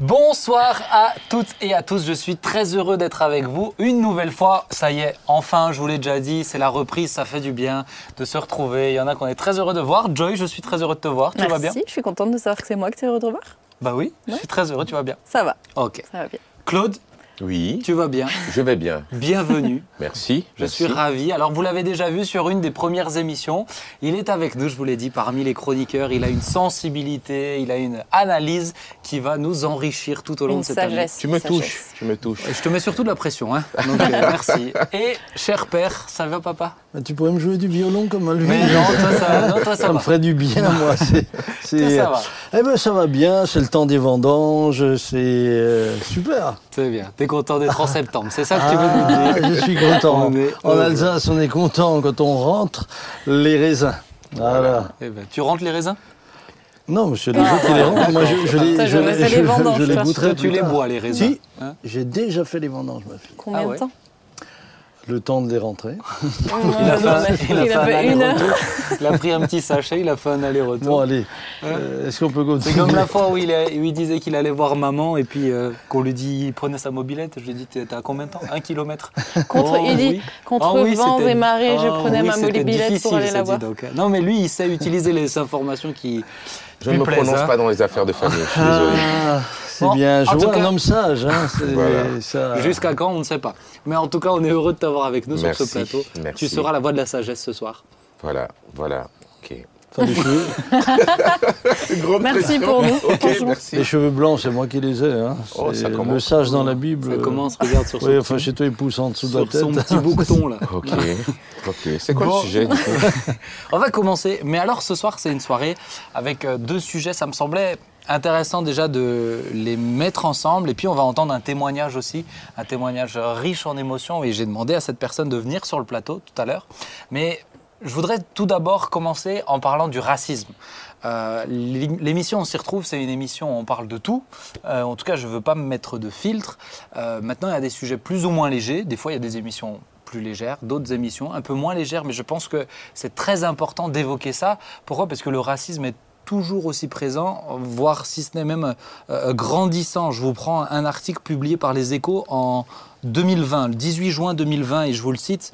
Bonsoir à toutes et à tous, je suis très heureux d'être avec vous une nouvelle fois. Ça y est, enfin, je vous l'ai déjà dit, c'est la reprise, ça fait du bien de se retrouver. Il y en a qu'on est très heureux de voir. Joy, je suis très heureux de te voir, tu vas bien Merci, je suis contente de savoir que c'est moi que tu es heureux de revoir. Bah oui, je suis très heureux, tu vas bien. Ça va, Ok. ça va bien. Claude, Oui, tu vas bien je vais bien. Bienvenue. Merci. Je merci. suis ravi. Alors, vous l'avez déjà vu sur une des premières émissions. Il est avec nous, je vous l'ai dit, parmi les chroniqueurs. Il a une sensibilité, il a une analyse qui va nous enrichir tout au long Une de cette année. sagesse. Tu me sagesse. touches, tu me touches. Je te mets surtout de la pression, hein. Donc, euh, merci. Et, cher père, ça va, papa? Bah, tu pourrais me jouer du violon comme à lui. Mais non, toi, ça, non, toi, ça ça me va. ferait du bien, moi. C'est, c'est- Toi, ça va. Eh ben, ça va bien, c'est le temps des vendanges, c'est euh, super. C'est bien. T'es content d'être en septembre. C'est ça que tu veux nous Ah, dire je suis content. On est En. Alsace, on est content quand on rentre les raisins. Voilà. Eh ben, tu rentres les raisins? Non, c'est les autres qui les rentrent. Moi, je, je les, Ça, je, j'aurais les- fait les vendanges, je les goûterai tu les bois, les raisins. Si, Hein? J'ai déjà fait les vendanges, ma fille. Combien Ah ouais? de temps? Le temps de les rentrer. Il a fait, un- il a Il fait a un fait une heure. aller-retour. Il a pris un petit sachet, il a fait un aller-retour. Bon, allez, euh, est-ce qu'on peut C'est continuer comme la fois où il, a- où il disait qu'il allait voir maman et puis euh, qu'on lui dit il prenait sa mobilette. Je lui ai dit t'es à combien de temps? Un kilomètre Contre, Oh, il dit, oui. contre Ah oui, vents c'était- et marées, je Ah prenais oui, ma c'était mobilette pour difficile, aller la voir. donc. Non mais lui il sait utiliser les informations qui. Je ne me plaisent, prononce hein. pas dans les affaires de famille, je suis désolé. Ah, c'est bien. Cas- un homme sage. Hein, c'est- Voilà. ça- Jusqu'à quand on ne sait pas. Mais en tout cas on est heureux de t'avoir avec nous Merci, sur ce plateau. merci. Tu seras la voix de la sagesse ce soir. Voilà, voilà. Ok. Merci pression. pour nous, merci. les cheveux blancs, c'est moi qui les ai. Hein. Oh, ça le sage dans la Bible. Ça commence, regarde sur son, enfin, chez toi, il pousse en dessous de la sur tête. son petit bouqueton là. Ok, ok. C'est quoi Bon. le sujet du coup? On va commencer. Mais alors ce soir, c'est une soirée avec euh, deux sujets. Ça me semblait intéressant déjà de les mettre ensemble. Et puis on va entendre un témoignage aussi, un témoignage riche en émotions. Et j'ai demandé à cette personne de venir sur le plateau tout à l'heure. Mais je voudrais tout d'abord commencer en parlant du racisme. Euh, l'ém- L'émission On s'y retrouve, c'est une émission où on parle de tout. Euh, en tout cas, je ne veux pas me mettre de filtre. Euh, maintenant, il y a des sujets plus ou moins légers. Des fois, il y a des émissions plus légères, d'autres émissions un peu moins légères, mais je pense que c'est très important d'évoquer ça. Pourquoi? Parce que le racisme est toujours aussi présent, voire si ce n'est même euh, grandissant. Je vous prends un article publié par les échos en 2020, le 18 juin 2020, et je vous le cite.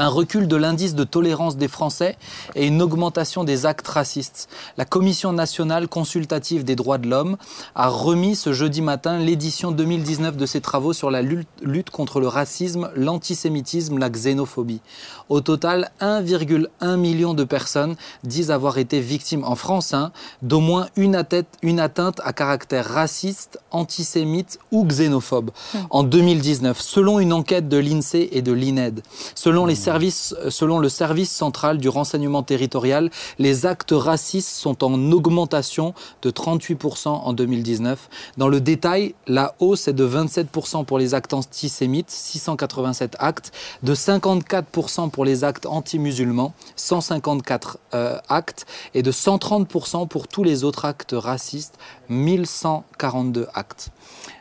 Un recul de l'indice de tolérance des Français et une augmentation des actes racistes. La Commission nationale consultative des droits de l'homme a remis ce jeudi matin l'édition 2019 de ses travaux sur la lutte, contre le racisme, l'antisémitisme, la xénophobie. Au total, 1,1 million de personnes disent avoir été victimes en France hein, d'au moins une atteinte, une atteinte à caractère raciste, antisémite ou xénophobe en 2019, selon une enquête de l'INSEE et de l'INED. Selon, les euh, selon le service central du renseignement territorial, les actes racistes sont en augmentation de 38% en 2019. Dans le détail, la hausse est de 27% pour les actes antisémites, 687 actes, de 54% pour les actes anti-musulmans, 154 euh, actes, et de 130% pour tous les autres actes racistes, 1142 actes.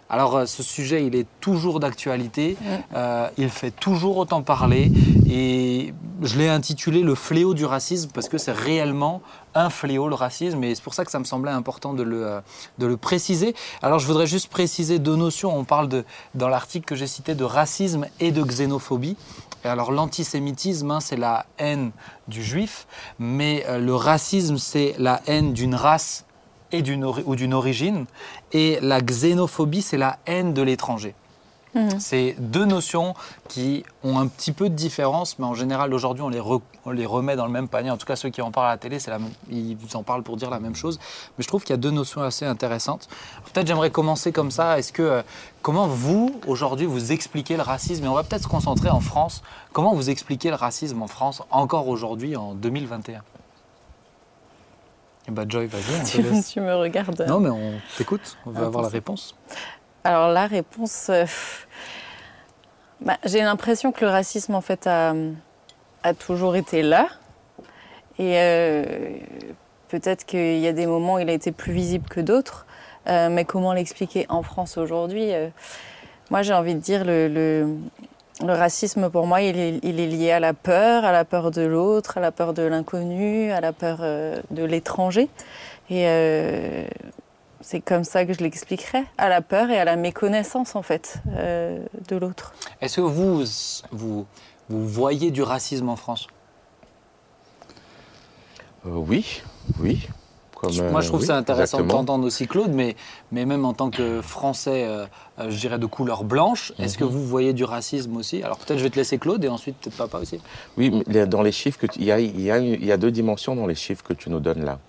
Alors euh, ce sujet, il est toujours d'actualité, euh, il fait toujours autant parler et je l'ai intitulé le fléau du racisme parce que c'est réellement un fléau le racisme et c'est pour ça que ça me semblait important de le, euh, de le préciser. Alors je voudrais juste préciser deux notions. On parle de, dans l'article que j'ai cité de racisme et de xénophobie. Et alors l'antisémitisme, hein, c'est la haine du juif, mais euh, le racisme, c'est la haine d'une race et d'une ou d'une origine. Et la xénophobie, c'est la haine de l'étranger. C'est deux notions qui ont un petit peu de différence, mais en général, aujourd'hui, on, les re- on les remet dans le même panier. En tout cas, ceux qui en parlent à la télé, c'est la même- ils vous en parlent pour dire la même chose. Mais je trouve qu'il y a deux notions assez intéressantes. Peut-être j'aimerais commencer comme ça. Est-ce que, euh, comment vous, aujourd'hui, vous expliquez le racisme? Et on va peut-être se concentrer en France. Comment vous expliquez le racisme en France, encore aujourd'hui, en 2021 Eh ben, Joy, vas-y, Tu, tu me regardes. Non, mais on t'écoute, on veut avoir la réponse. Alors la réponse, euh, bah, j'ai l'impression que le racisme en fait a, a toujours été là. Et euh, peut-être qu'il y a des moments où il a été plus visible que d'autres. Euh, mais comment l'expliquer en France aujourd'hui Moi j'ai envie de dire le, le, le racisme, pour moi, il est, il est lié à la peur, à la peur de l'autre, à la peur de l'inconnu, à la peur euh, de l'étranger. Et euh, c'est comme ça que je l'expliquerai, à la peur et à la méconnaissance, en fait, euh, de l'autre. Est-ce que vous, vous, vous voyez du racisme en France? Euh, oui, oui. Comme, Moi, je euh, trouve oui, que c'est intéressant exactement. d'entendre aussi Claude, mais, mais même en tant que Français, euh, euh, je dirais de couleur blanche, est-ce Mhm. que vous voyez du racisme aussi? Alors peut-être je vais te laisser Claude et ensuite peut-être papa aussi. Oui, mais dans les chiffres, il y, a, il, y a, il y a deux dimensions dans les chiffres que tu nous donnes là.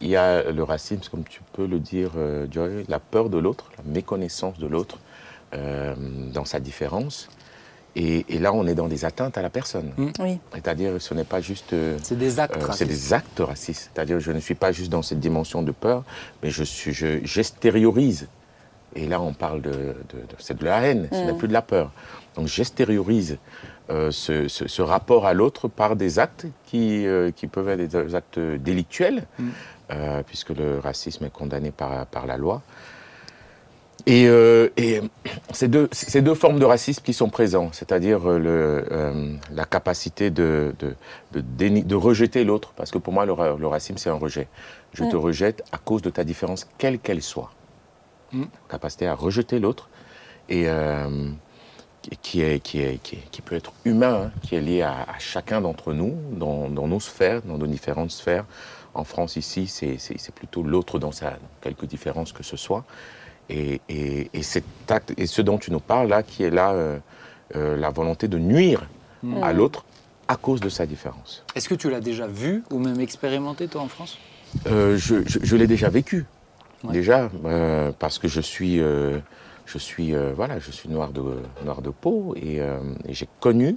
Il y a le racisme, comme tu peux le dire, euh, Joy, la peur de l'autre, la méconnaissance de l'autre euh, dans sa différence. Et, et là, on est dans des atteintes à la personne. Oui. C'est-à-dire, ce n'est pas juste... euh, C'est des actes Euh, c'est racistes. des actes racistes. C'est-à-dire, je ne suis pas juste dans cette dimension de peur, mais je suis, je, j'extériorise. Et là, on parle de, de- de- c'est de la haine, ce n'est plus de la peur. Donc, j'extériorise euh, ce, ce- ce rapport à l'autre par des actes qui, euh, qui peuvent être des actes délictuels, euh, puisque le racisme est condamné par, par la loi. Et, euh, et c'est deux, c'est deux formes de racisme qui sont présents, c'est-à-dire euh, euh, la capacité de, de, de, déni- de rejeter l'autre, parce que pour moi, le, ra- le racisme, c'est un rejet. Je te rejette à cause de ta différence, quelle qu'elle soit. Mm. Capacité à rejeter l'autre, et euh, qui- qui, est, qui, est, qui, est- qui peut être humain, hein, qui est lié à, à chacun d'entre nous, dans, dans nos sphères, dans nos différentes sphères. En France, ici, c'est plutôt l'autre dans sa dans quelques différences que ce soit. Et, et, et cet acte, et ce dont tu nous parles là, qui est là, euh, euh, la volonté de nuire à l'autre à cause de sa différence. Est-ce que tu l'as déjà vu ou même expérimenté toi en France? Euh, je je- je l'ai déjà vécu, Ouais. déjà, parce que je suis, je suis, voilà, je suis noir de, noir de peau et, et j'ai connu,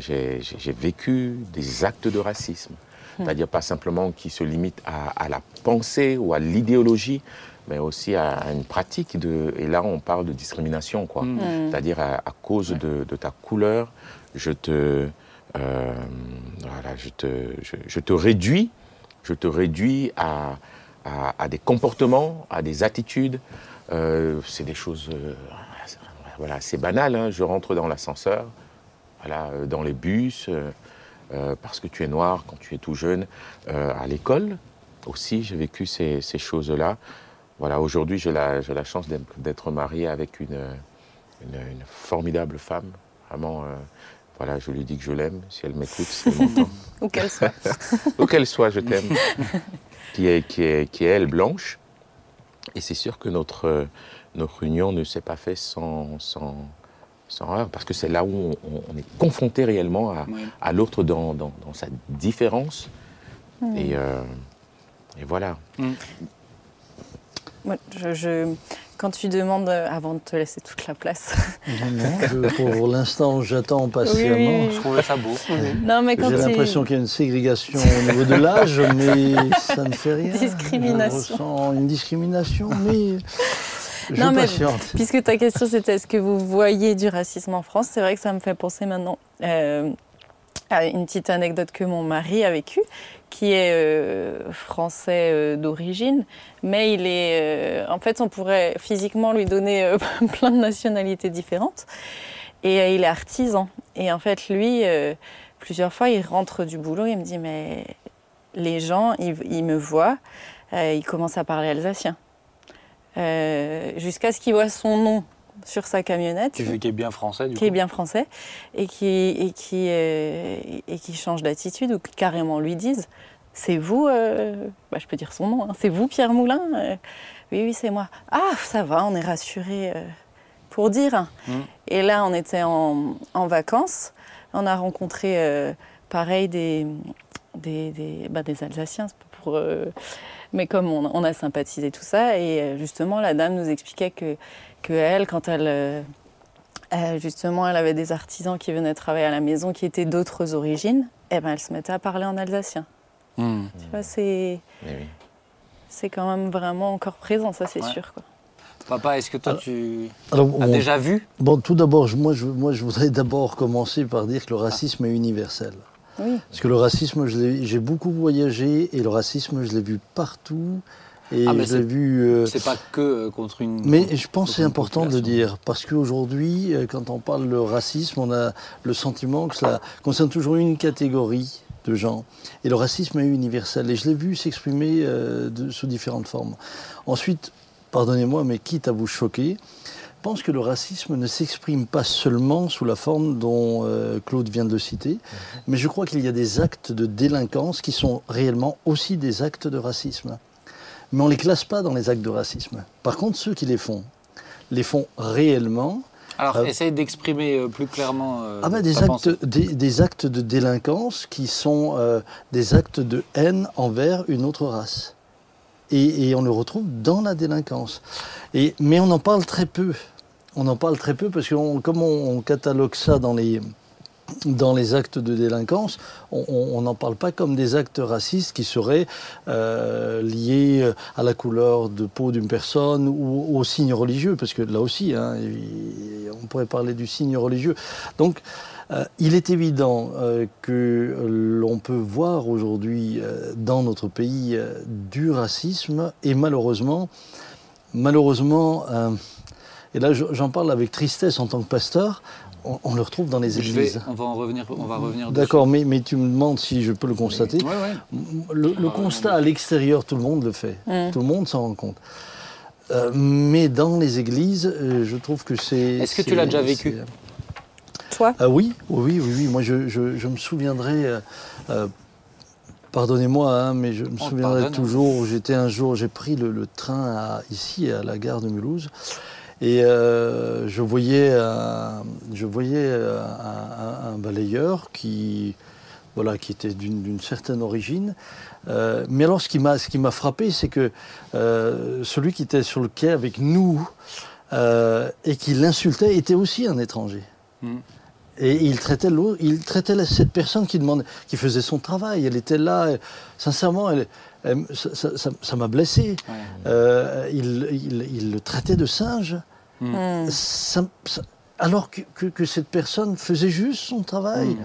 j'ai vécu des actes de racisme. C'est-à-dire pas simplement qui se limitent à, à la pensée ou à l'idéologie, mais aussi à, à une pratique de. Et là, on parle de discrimination, quoi. Mm. C'est-à-dire à, à cause de, de ta couleur, je te, euh, voilà, je te, je, je te réduis, je te réduis à, à, à des comportements, à des attitudes. Euh, c'est des choses, euh, voilà, c'est banal. hein. Je rentre dans l'ascenseur, voilà, euh, dans les bus, euh, euh, parce que tu es noir quand tu es tout jeune, euh, à l'école aussi, j'ai vécu ces, ces choses-là. Voilà, aujourd'hui, j'ai la, chance d'être- marié avec une, une, une formidable femme. Vraiment, euh, voilà, je lui dis que je l'aime, si elle m'écoute, si elle m'entend. Où qu'elle soit. Où qu'elle soit, je t'aime. qui, est, qui, est, qui est, elle, blanche. Et c'est sûr que notre, notre union ne s'est pas faite sans, sans, sans parce que c'est là où on, on est confronté réellement à, Oui. à l'autre dans, dans, dans sa différence. Et, euh, et voilà. Moi, je, je- quand tu demandes, euh, avant de te laisser toute la place, Non, non, je- pour l'instant, j'attends patiemment. Oui, oui, Je trouvais ça beau. non mais quand J'ai tu... l'impression qu'il y a une ségrégation au niveau de l'âge, mais ça ne fait rien. Discrimination. Je ressens une discrimination, mais je Non, mais- patiente. Puisque ta question c'était est-ce que vous voyez du racisme en France, c'est vrai que ça me fait penser maintenant euh, une petite anecdote que mon mari a vécue, qui est euh, français euh, d'origine, mais il est, euh, en fait, on pourrait physiquement lui donner plein de nationalités différentes, et il est artisan. Et en fait, lui, plusieurs fois, il rentre du boulot, il me dit mais les gens, ils, ils me voient, ils commencent à parler alsacien. Jusqu'à ce qu'il voit son nom sur sa camionnette, fais qui est bien français du qui est bien français, et qui, et qui, euh, et qui change d'attitude, ou qui carrément lui disent C'est vous, euh, bah, je peux dire son nom, hein, c'est vous Pierre Moulin Euh, Oui, oui, c'est moi. Ah, ça va, on est rassurés euh, pour dire. Mm. Et là, on était en, en vacances, on a rencontré pareil des, des, des, bah, des Alsaciens, pour. euh, mais comme on, on a sympathisé tout ça, et euh, justement, la dame nous expliquait que, que elle, quand elle. euh, justement, elle avait des artisans qui venaient travailler à la maison qui étaient d'autres origines, et ben elle se mettait à parler en alsacien. Hmm. Tu vois, c'est oui. c'est quand même vraiment encore présent, ça c'est Ouais. sûr. Quoi. Papa, est-ce que toi Alors- tu Alors, as bon, déjà vu? bon, tout d'abord, je- moi je, moi, je voudrais d'abord commencer par dire que le racisme est universel. Oui. Parce que le racisme, j'ai beaucoup voyagé et le racisme, je l'ai vu partout. Et Ah, je l'ai vu. euh, C'est pas que euh, contre une. mais je pense c'est important de le dire, parce qu'aujourd'hui, euh, quand on parle de racisme, on a le sentiment que cela concerne toujours une catégorie de gens. Et le racisme est universel. Et je l'ai vu s'exprimer euh, sous différentes formes. Ensuite, pardonnez-moi, mais quitte à vous choquer, pense que le racisme ne s'exprime pas seulement sous la forme dont euh, Claude vient de le citer, mais je crois qu'il y a des actes de délinquance qui sont réellement aussi des actes de racisme. Mais on ne les classe pas dans les actes de racisme. Par contre, ceux qui les font, les font réellement. Alors, Euh, essaye d'exprimer euh, plus clairement. euh, Ah ben, des, actes, des, des actes de délinquance qui sont des actes de haine envers une autre race. Et, on le retrouve dans la délinquance. Et, mais on en parle très peu. On en parle très peu parce que comme on, catalogue ça dans les, dans les actes de délinquance, on n'en parle pas comme des actes racistes qui seraient euh, liés à la couleur de peau d'une personne ou aux signes religieux, parce que là aussi, hein, on pourrait parler du signe religieux. Donc, il est évident euh, que l'on peut voir aujourd'hui euh, dans notre pays euh, du racisme et malheureusement, malheureusement, euh, et là je- j'en parle avec tristesse en tant que pasteur, on, on le retrouve dans les Je vais- églises. on va en revenir. On va revenir. dessus. D'accord, mais, mais tu me demandes si je peux le constater. Ouais, ouais. Le, le va constat revenir à l'extérieur, tout le monde le fait. Mm. Tout le monde s'en rend compte. Euh, mais dans les églises, euh, je trouve que c'est. Est-ce que tu l'as déjà vécu? Toi? Ah oui, oui, oui, oui. Moi, je, je- je me souviendrai. euh, euh, Pardonnez-moi, hein, mais je me souviendrai toujours. où J'étais un jour, j'ai pris le, le train à- ici à la gare de Mulhouse, et euh, je voyais, un, je voyais un, un- un balayeur qui, voilà, qui était d'une d'une certaine origine. Euh, mais alors, ce qui m'a, ce qui m'a frappé, c'est que euh, celui qui était sur le quai avec nous euh, et qui l'insultait était aussi un étranger. Mm. Et il traitait il cette personne qui demandait, qui faisait son travail. Elle était là. et sincèrement, elle- elle- ça- ça- ça ça m'a blessé. Ouais. Euh, il, il- il le traitait de singe. Hmm. Ça- ça- alors que, que- que cette personne faisait juste son travail. Mm.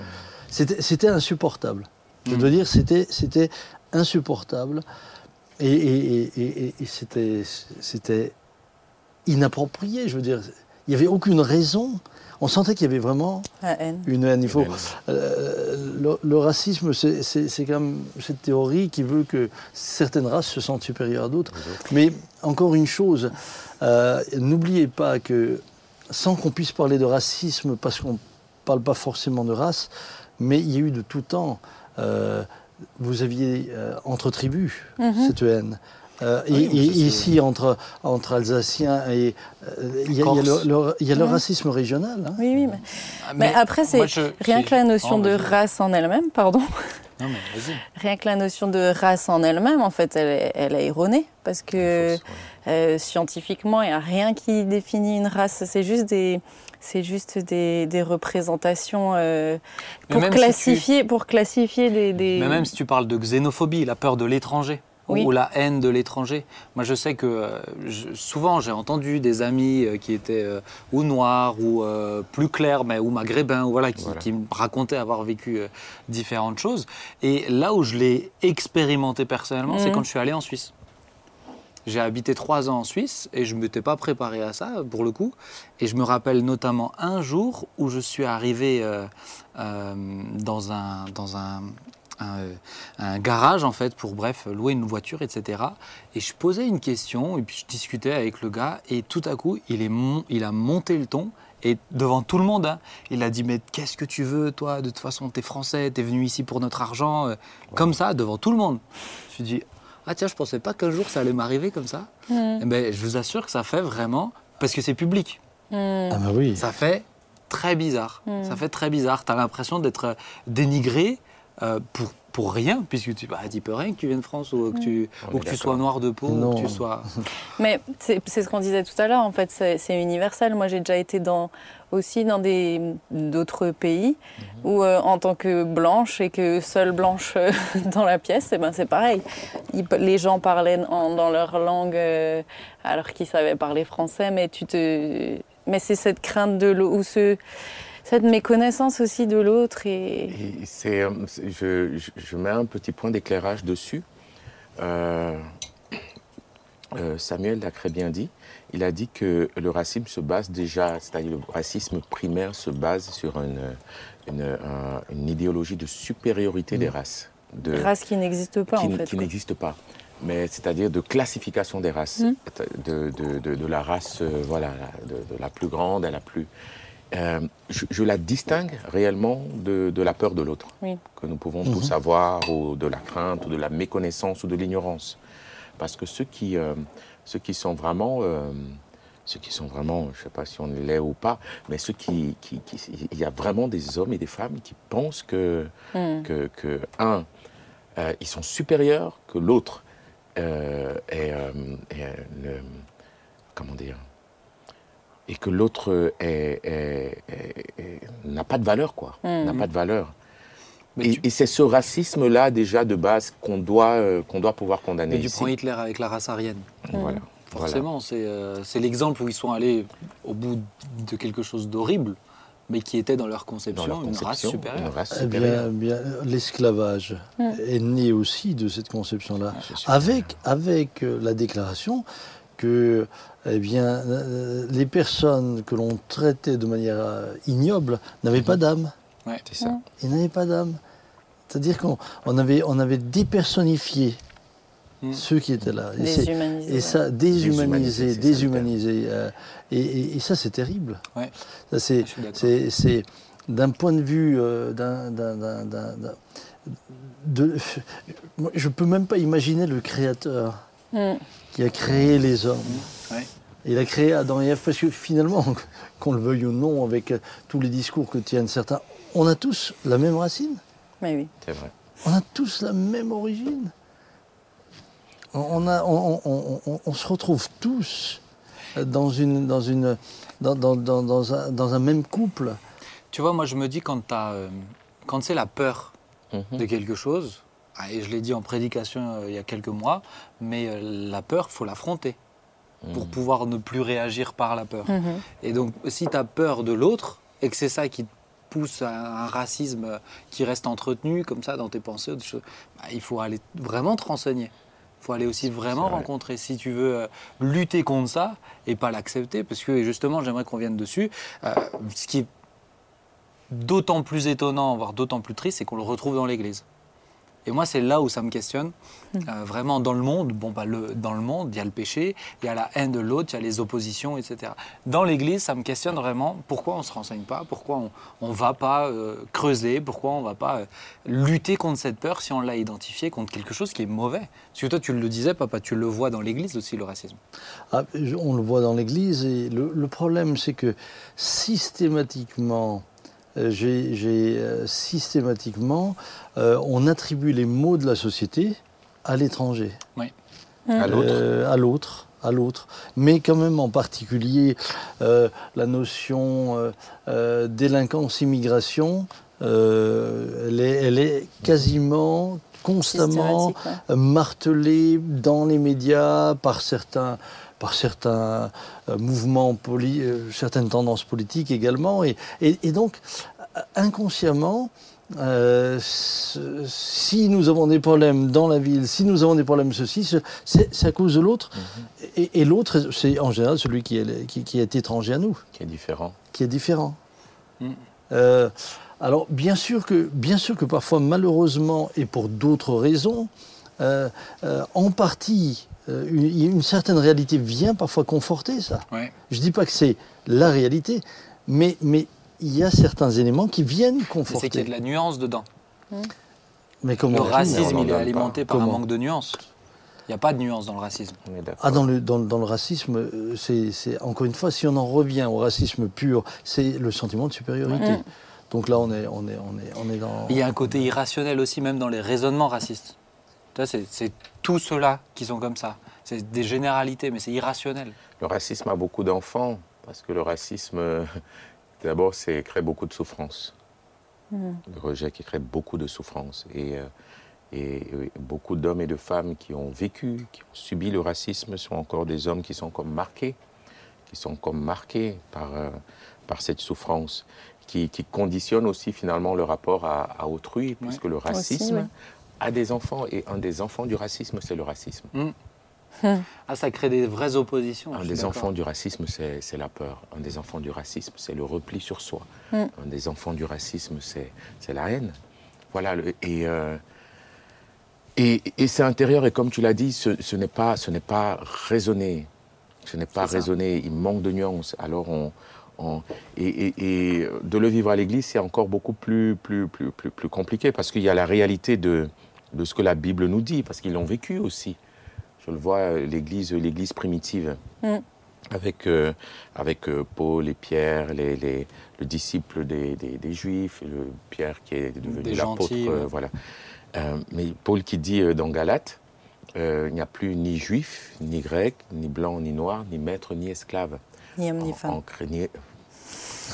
C'était insupportable. Je Mm. dois dire, c'était insupportable. Et, et- et- et- et c'était c'était inapproprié. Je veux dire, il n'y avait aucune raison. On sentait qu'il y avait vraiment La haine. une haine. Il faut, euh, le, le racisme, c'est quand même cette théorie qui veut que certaines races se sentent supérieures à d'autres. Mais encore une chose, euh, n'oubliez pas que sans qu'on puisse parler de racisme, parce qu'on ne parle pas forcément de race, mais il y a eu de tout temps, euh, vous aviez euh, entre tribus Mhm. cette haine. Euh, Oui, et c'est- ici, entre, entre Alsaciens, et euh, il y a, il y a le, Corse. le- il y a le racisme régional. hein. Oui, oui. Mais, Ah, mais après, c'est rien que la notion Oh, de race en elle-même, pardon. Non, mais vas-y. Rien que la notion de race en elle-même, en fait, elle est, elle est erronée. Parce que Fausse, ouais. euh, scientifiquement, il n'y a rien qui définit une race. C'est juste des, c'est juste des, des représentations euh, pour, même si tu- classifier, pour classifier des. des- Mais même si tu parles de xénophobie, la peur de l'étranger. Oui. Ou la haine de l'étranger. Moi, je sais que euh, je- souvent, j'ai entendu des amis euh, qui étaient euh, ou noirs ou plus clairs, mais ou maghrébins, ou voilà, qui, Voilà. qui me racontaient avoir vécu différentes choses. Et là où je l'ai expérimenté personnellement, c'est Mhm. quand je suis allé en Suisse. J'ai habité trois ans en Suisse et je ne m'étais pas préparé à ça, pour le coup. Et je me rappelle notamment un jour où je suis arrivé euh, euh, dans un, dans un, un, un garage, en fait, pour, bref, louer une voiture, etc. Et je posais une question et puis je discutais avec le gars et tout à coup, il, est mon- il a monté le ton. Et devant tout le monde, hein, il a dit Mais qu'est-ce que tu veux, toi? De toute façon, t'es français, t'es venu ici pour notre argent. euh, Comme ça, devant tout le monde. Je me suis dit Ah, tiens, je pensais pas qu'un jour ça allait m'arriver comme ça. Hmm, Eh ben, je vous assure que ça fait vraiment. Parce que c'est public. hmm. Ah bah oui. Ça fait très bizarre. Mm. Ça fait très bizarre. Tu as l'impression d'être euh, dénigré euh, pour, pour rien, puisque tu bah, peux rien que tu viennes de France ou que tu, On ou que tu sois noir de peau, ou que tu sois. Mais c'est c'est ce qu'on disait tout à l'heure, en fait, c'est c'est universel. Moi, j'ai déjà été dans, aussi dans des- d'autres pays où, euh, en tant que blanche et que seule blanche euh, dans la pièce, eh ben, c'est pareil. Ils- les gens parlaient en- dans leur langue euh, alors qu'ils savaient parler français, mais tu te. Mais c'est cette crainte de l'autre, ou ce, cette méconnaissance aussi de l'autre. Et... Et c'est, euh, je, je- mets un petit point d'éclairage dessus. Euh, euh, Samuel l'a très bien dit. Il a dit que le racisme se base déjà, c'est-à-dire le racisme primaire se base sur une, une, un- une idéologie de supériorité des races. De, Race qui n'existe pas qui, en fait. qui quoi. n'existe pas. Mais c'est-à-dire de classification des races, Mm. de, de- de- de la race, euh, voilà, de, de la plus grande à la plus. Euh, je, je la distingue réellement de, de la peur de l'autre, Oui. que nous pouvons tous avoir, ou de la crainte, ou de la méconnaissance, ou de l'ignorance. Parce que ceux qui, euh, ceux qui sont vraiment, euh, ceux qui sont vraiment, je ne sais pas si on l'est ou pas, mais ceux qui, qui, qui- il y a vraiment des hommes et des femmes qui pensent que, Mm. que, que, un, euh, ils sont supérieurs, que l'autre euh, est, euh, est, euh, le- comment dire, et que l'autre est- est- est- est- n'a pas de valeur, quoi, Mm. n'a pas de valeur. Mais Et, tu, et c'est ce racisme-là déjà de base qu'on doit, euh, qu'on doit pouvoir condamner. mais tu prends Hitler avec la race aryenne. Voilà. Forcément, c'est euh, c'est l'exemple où ils sont allés au bout de quelque chose d'horrible, mais qui était dans leur Dans conception, leur une race conception, supérieure. une race Eh bien, bien, l'esclavage est né aussi de cette conception-là, sûr. avec, avec euh, la déclaration que eh bien, euh, les personnes que l'on traitait de manière euh, ignoble n'avaient pas d'âme. C'est ça. Ils n'avaient pas d'âme. C'est-à-dire qu'on on avait, on avait dépersonnifié Mm. ceux qui étaient là. Et, Déshumanisé. et ouais. ça, Déshumanisé, déshumanisé, c'est ça, déshumanisé. euh, et, et- et ça, c'est terrible. Ouais. Ça, c'est, Je suis d'accord. c'est, c'est d'un point de vue euh, d'un, de, je peux même pas imaginer le créateur Mm. qui a créé les hommes. Ouais. Il a créé Adam et Ève parce que finalement, qu'on le veuille ou non, avec euh, tous les discours que tiennent certains, on a tous la même racine, Mais oui. C'est vrai. on a tous la même origine. On, on a, on, on- on- on se retrouve tous dans, une, dans, une, dans, dans- dans- dans un, dans un même couple. Tu vois, moi je me dis quand, t'as, euh, quand c'est la peur Mhm. de quelque chose, ah, et je l'ai dit en prédication euh, il y a quelques mois, mais euh, la peur, faut l'affronter pour pouvoir ne plus réagir par la peur. Mhm. Et donc, si tu as peur de l'autre et que c'est ça qui te pousse à un racisme euh, qui reste entretenu comme ça dans tes pensées, choses, bah, il faut aller vraiment te renseigner. Il faut aller aussi vraiment vrai. rencontrer si tu veux euh, lutter contre ça et pas l'accepter. Parce que justement, j'aimerais qu'on vienne dessus. euh, ce qui est d'autant plus étonnant, voire d'autant plus triste, c'est qu'on le retrouve dans l'Église. Et moi, c'est là où ça me questionne. Euh, vraiment, dans le monde, bon, bah, le, dans le monde, il y a le péché, il y a la haine de l'autre, il y a les oppositions, etc. Dans l'Église, ça me questionne vraiment pourquoi on ne se renseigne pas, pourquoi on ne va pas euh, creuser, pourquoi on ne va pas euh, lutter contre cette peur si on l'a identifié contre quelque chose qui est mauvais. Parce que toi, tu le disais, papa, tu le vois dans l'Église aussi, le racisme. Ah, on le voit dans l'Église et le, le problème c'est que systématiquement, j'ai, j'ai, euh, systématiquement, euh, on attribue les maux de la société à l'étranger, À l'autre. Euh, à l'autre, à l'autre. Mais quand même en particulier euh, la notion euh, euh, délinquance-immigration, euh, elle, est, elle est quasiment constamment Systématique, ouais. martelé dans les médias par certains, par certains euh, mouvements, poli- euh, certaines tendances politiques également. Et, et- et donc, inconsciemment, euh, si nous avons des problèmes dans la ville, si nous avons des problèmes ceci, ce- c'est à cause de l'autre. Et, et l'autre, c'est en général celui qui est, qui- qui est étranger à nous Qui est différent. qui est différent. Mm. Euh, alors bien sûr que bien sûr que parfois malheureusement et pour d'autres raisons, euh, euh, en partie euh, une, une certaine réalité vient parfois conforter ça. Ouais. Je dis pas que c'est la réalité, mais mais il y a certains éléments qui viennent C'est qu'il y a conforter. de la nuance dedans. Mais comment Le racisme, il est alimenté par un Comment? manque de nuance. Il n'y a pas de nuance dans le racisme. Ah, dans le, dans, dans le racisme, c'est encore une fois, si on en revient au racisme pur, c'est le sentiment de supériorité. Mm. Donc là, on est, on est, on est, on est dans. Il y a un côté irrationnel aussi, même dans les raisonnements racistes. C'est- tous ceux-là qui sont comme ça. C'est des généralités, mais c'est irrationnel. Le racisme a beaucoup d'enfants, parce que le racisme, euh, d'abord, c'est crée beaucoup de souffrance. Le rejet qui crée beaucoup de souffrance. Et, euh, et, et beaucoup d'hommes et de femmes qui ont vécu, qui ont subi le racisme, sont encore des hommes qui sont comme marqués, qui sont comme marqués par, euh, par cette souffrance, qui, qui conditionne aussi finalement le rapport à, à autrui, puisque le racisme ouais. A des enfants, et un des enfants du racisme, c'est le racisme. Mm. Ah, ça crée des vraies oppositions. Un des enfants du racisme, c'est c'est la peur. Un des enfants du racisme, c'est le repli sur soi. Mm. Un des enfants du racisme, c'est c'est la haine. Voilà. le- et, euh, et, et c'est intérieur, et comme tu l'as dit, ce, ce n'est pas, ce n'est pas raisonné. Ce n'est pas ça. raisonné. Il manque de nuances. Alors on. on- et, et- et de le vivre à l'église, c'est encore beaucoup plus, plus, plus, plus, plus compliqué parce qu'il y a la réalité de, de ce que la Bible nous dit, parce qu'ils l'ont vécu aussi. Je le vois, euh, l'église, l'église primitive, Mm. avec, euh, avec euh, Paul et Pierre, les, les- le disciple des, des- des Juifs, le Pierre qui est devenu l'apôtre. euh, voilà. Mais Paul qui dit dans Galates, euh, il n'y a plus ni juif, ni grec, ni blanc, ni noir, ni maître, ni esclave. Ni homme ni femme. en Ouais,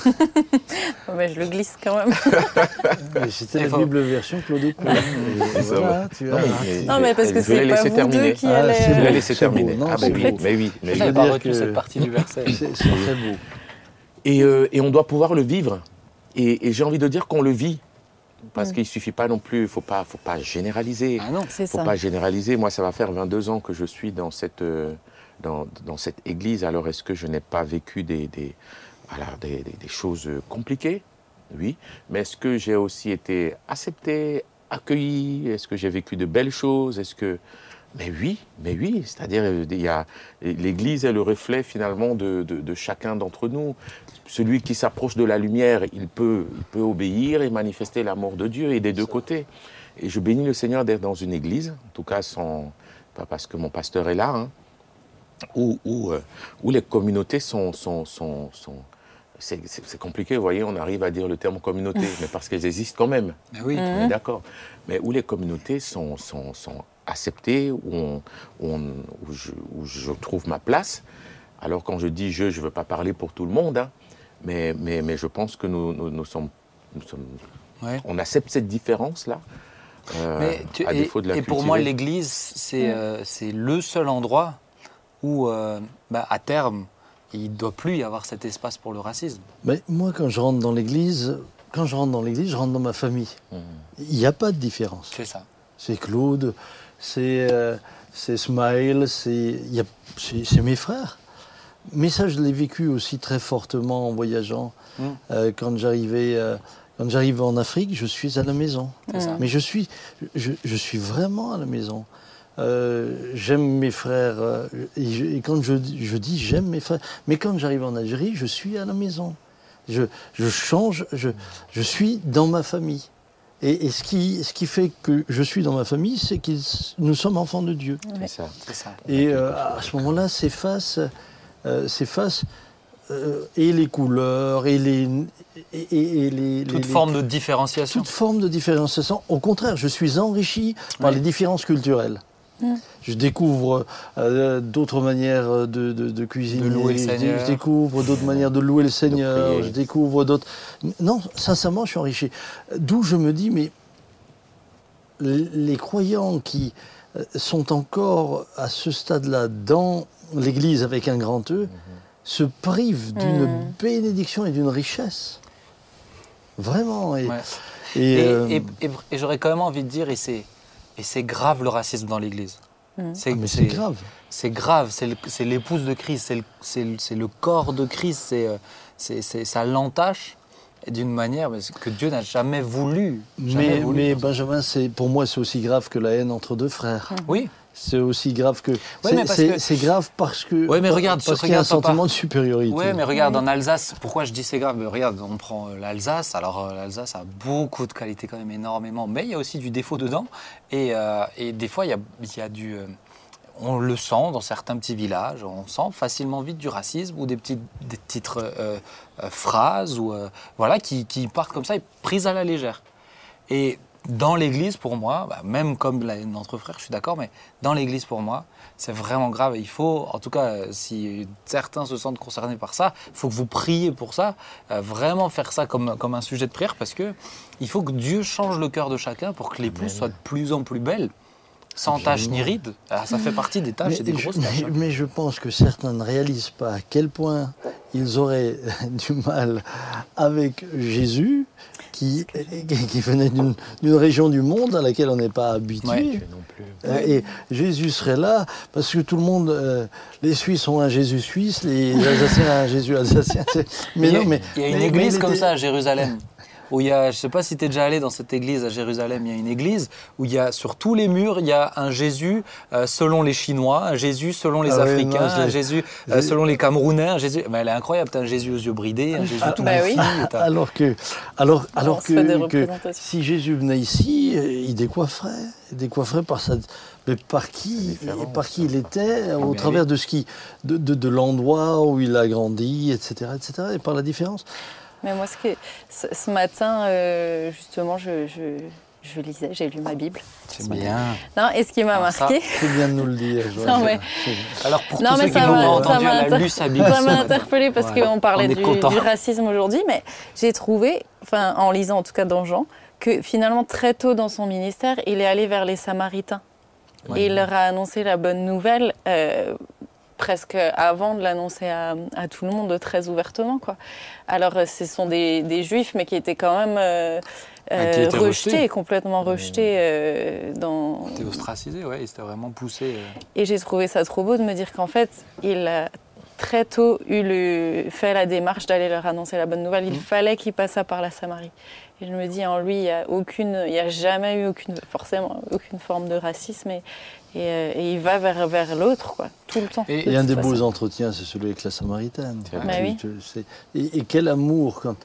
mais je le glisse quand même. Mais C'était Il la faut- Bible version Claude Écouen. Et Ça voilà, va. tu Non, mais- Non, mais parce que c'est pas laissé vous terminer. deux qui Ah, allez. c'est Je l'ai bon. laissé C'est beau, terminer. non, ah bah c'est oui, beau. mais oui, mais Je pas retenu que- cette partie du verset. C'est très beau. Et, euh, et on doit pouvoir le vivre. Et, et j'ai envie de dire qu'on le vit. Parce Mm. qu'il ne suffit pas non plus, il ne faut pas, faut pas généraliser. Ah non. C'est faut ça. pas généraliser. Moi, ça va faire 22 ans que je suis dans cette, euh, dans, dans cette église. Alors, est-ce que je n'ai pas vécu des, des, voilà, des, des- choses compliquées Oui. Mais est-ce que j'ai aussi été accepté, accueilli? Est-ce que j'ai vécu de belles choses? Est-ce que... Mais oui, mais oui. C'est-à-dire, euh, l'Église est le reflet finalement de, de- de chacun d'entre nous. Celui qui s'approche de la lumière, il peut, il peut obéir et manifester l'amour de Dieu et des deux côtés. Et je bénis le Seigneur d'être dans une église, en tout cas sans, pas parce que mon pasteur est là, hein, où, où, euh, où les communautés sont... sont, sont, sont- c'est, compliqué, vous voyez, on arrive à dire le terme communauté, mais parce qu'elles existent quand même, Mais oui. on est d'accord. Mais où les communautés sont, sont, sont acceptées, où, on- où on- où je, où je trouve ma place. Alors quand je dis je, je ne veux pas parler pour tout le monde, hein, mais, mais, mais je pense que nous, nous, nous sommes, nous sommes Ouais. on accepte cette différence-là. euh, Mais tu- à et, défaut de la et pour moi, l'Église, c'est euh, c'est le seul endroit où, euh, bah, à terme, il ne doit plus y avoir cet espace pour le racisme. Mais moi, quand je rentre dans l'église, quand je rentre dans l'église, je rentre dans ma famille. Mhm. Il n'y a pas de différence. C'est ça. C'est Claude, c'est euh, Smile, c'est mes frères. Mais ça, je l'ai vécu aussi très fortement en voyageant. Mm. Euh, quand j'arrivais euh, quand j'arrive en Afrique, je suis à la maison. Mais je suis, je, je suis vraiment à la maison. Euh, j'aime mes frères. euh, et, je- et quand je, dis- je dis j'aime mes frères, mais quand j'arrive en Algérie, je suis à la maison. Je, je change, je, je suis dans ma famille. Et, et ce, qui, ce qui fait que je suis dans ma famille, c'est que nous sommes enfants de Dieu. C'est ça. C'est ça. Et euh, à ce moment-là, s'effacent euh, s'effacent, euh, et les couleurs, et les. Et, et- et les Toute les- forme de différenciation. toute forme de différenciation. Au contraire, je suis enrichi par Oui. les différences culturelles. Je découvre euh, d'autres manières de, de, de cuisiner. De louer le Seigneur. je découvre d'autres manières de louer le Seigneur. Je découvre d'autres. Non, sincèrement, je suis enrichi. D'où je me dis, mais les croyants qui euh, sont encore à ce stade-là dans l'Église avec un grand E se privent d'une Mhm. bénédiction et d'une richesse. Vraiment. Et, Ouais. et, Et, euh, et- et- et j'aurais quand même envie de dire, et c'est, et c'est grave le racisme dans l'Église. Mm. C'est, ah, mais c'est grave. C'est grave, c'est, l'épouse de Christ, c'est le, corps de Christ, c'est, euh, c'est, ça l'entache d'une manière que Dieu n'a jamais voulu. jamais Mais, voulu mais. Benjamin, c'est pour moi, c'est aussi grave que la haine entre deux frères. Oui, C'est aussi grave que. parce c'est que- grave parce que. Ouais, mais regarde, parce qu'il y a un sentiment de supériorité. Ouais, mais regarde, en Alsace, pourquoi je dis c'est grave Mais Regarde, on prend euh, l'Alsace. Alors, euh, l'Alsace a beaucoup de qualités, quand même, énormément. Mais il y a aussi du défaut dedans. Et, euh, et des fois, il y a, il y a du. euh, on le sent dans certains petits villages. On sent facilement vite du racisme ou des petites, des petites euh, euh, phrases ou, euh, voilà, qui, qui partent comme ça et prises à la légère. Et dans l'Église, pour moi, bah, même comme notre frère, je suis d'accord, mais dans l'Église, pour moi, c'est vraiment grave. Et il faut, en tout cas, euh, si certains se sentent concernés par ça, il faut que vous priez pour ça, euh, vraiment faire ça comme, comme un sujet de prière, parce que il faut que Dieu change le cœur de chacun pour que l'épouse soit de plus en plus belle, sans taches ni rides. Ah, ça fait partie des tâches Mais et des grosses tâches. mais- hein. mais je pense que certains ne réalisent pas à quel point ils auraient du mal avec Jésus, qui, qui venait d'une région du monde à laquelle on n'est pas habitué. Ouais. Non plus. Euh, Et Jésus serait là parce que tout le monde, euh, les Suisses ont un Jésus suisse, les Alsaciens ont un Jésus alsacien. Mais il y a, non, mais il y a une mais- église comme était- ça à Jérusalem. Où il y a, je sais pas si tu es déjà allé dans cette église à Jérusalem, il y a une église où il y a sur tous les murs, il y a un Jésus euh, selon les Chinois, un Jésus selon les Ah oui, Africains, non, un Jésus euh, selon les Camerounais, un Jésus. Mais elle est incroyable, tu as un Jésus aux yeux bridés, un Jésus tout bah oui. Alors que, alors, alors que, si Jésus venait ici, euh, il décoifferait, il décoifferait par sa, mais par qui, par qui il était, au mais travers de ce qui, de, de, de l'endroit où il a grandi, etc., etc., et par la différence. Mais moi, ce, qui est- ce, ce matin, euh, justement, je, je, je lisais, j'ai lu ma Bible. C'est bien. Non, et ce qui m'a ça, marqué, C'est bien de nous le dire. Joël. Non, mais- Alors pour Non, tous mais ceux qui ça l'ont ça entendu, m'a elle a inter- lu sa Bible. ça m'a interpellée parce Voilà. qu'on parlait du, racisme aujourd'hui, mais j'ai trouvé, enfin, en lisant en tout cas dans Jean, que finalement, très tôt dans son ministère, il est allé vers les Samaritains. Ouais. Et il leur a annoncé la bonne nouvelle euh, presque avant de l'annoncer à, à tout le monde très ouvertement. Quoi. Alors, euh, ce sont des, des juifs, mais qui étaient quand même euh, Ah, qui euh, étaient rejetés, rejetés. complètement rejetés euh, dans, T'es ostracisé, ouais, il s'était vraiment poussé. euh. et j'ai trouvé ça trop beau de me dire qu'en fait, il a très tôt eu le, fait la démarche d'aller leur annoncer la bonne nouvelle. Il Mhm. fallait qu'il passât par la Samarie. Et je me dis, en lui, il n'y a, aucune, il y a jamais eu aucune, forcément aucune forme de racisme. Et, et, euh, et il va vers, vers l'autre, quoi, tout le temps. Et- Et un de des beaux entretiens, c'est celui avec la Samaritaine. Bah Tu- oui. Et, et quel amour quand,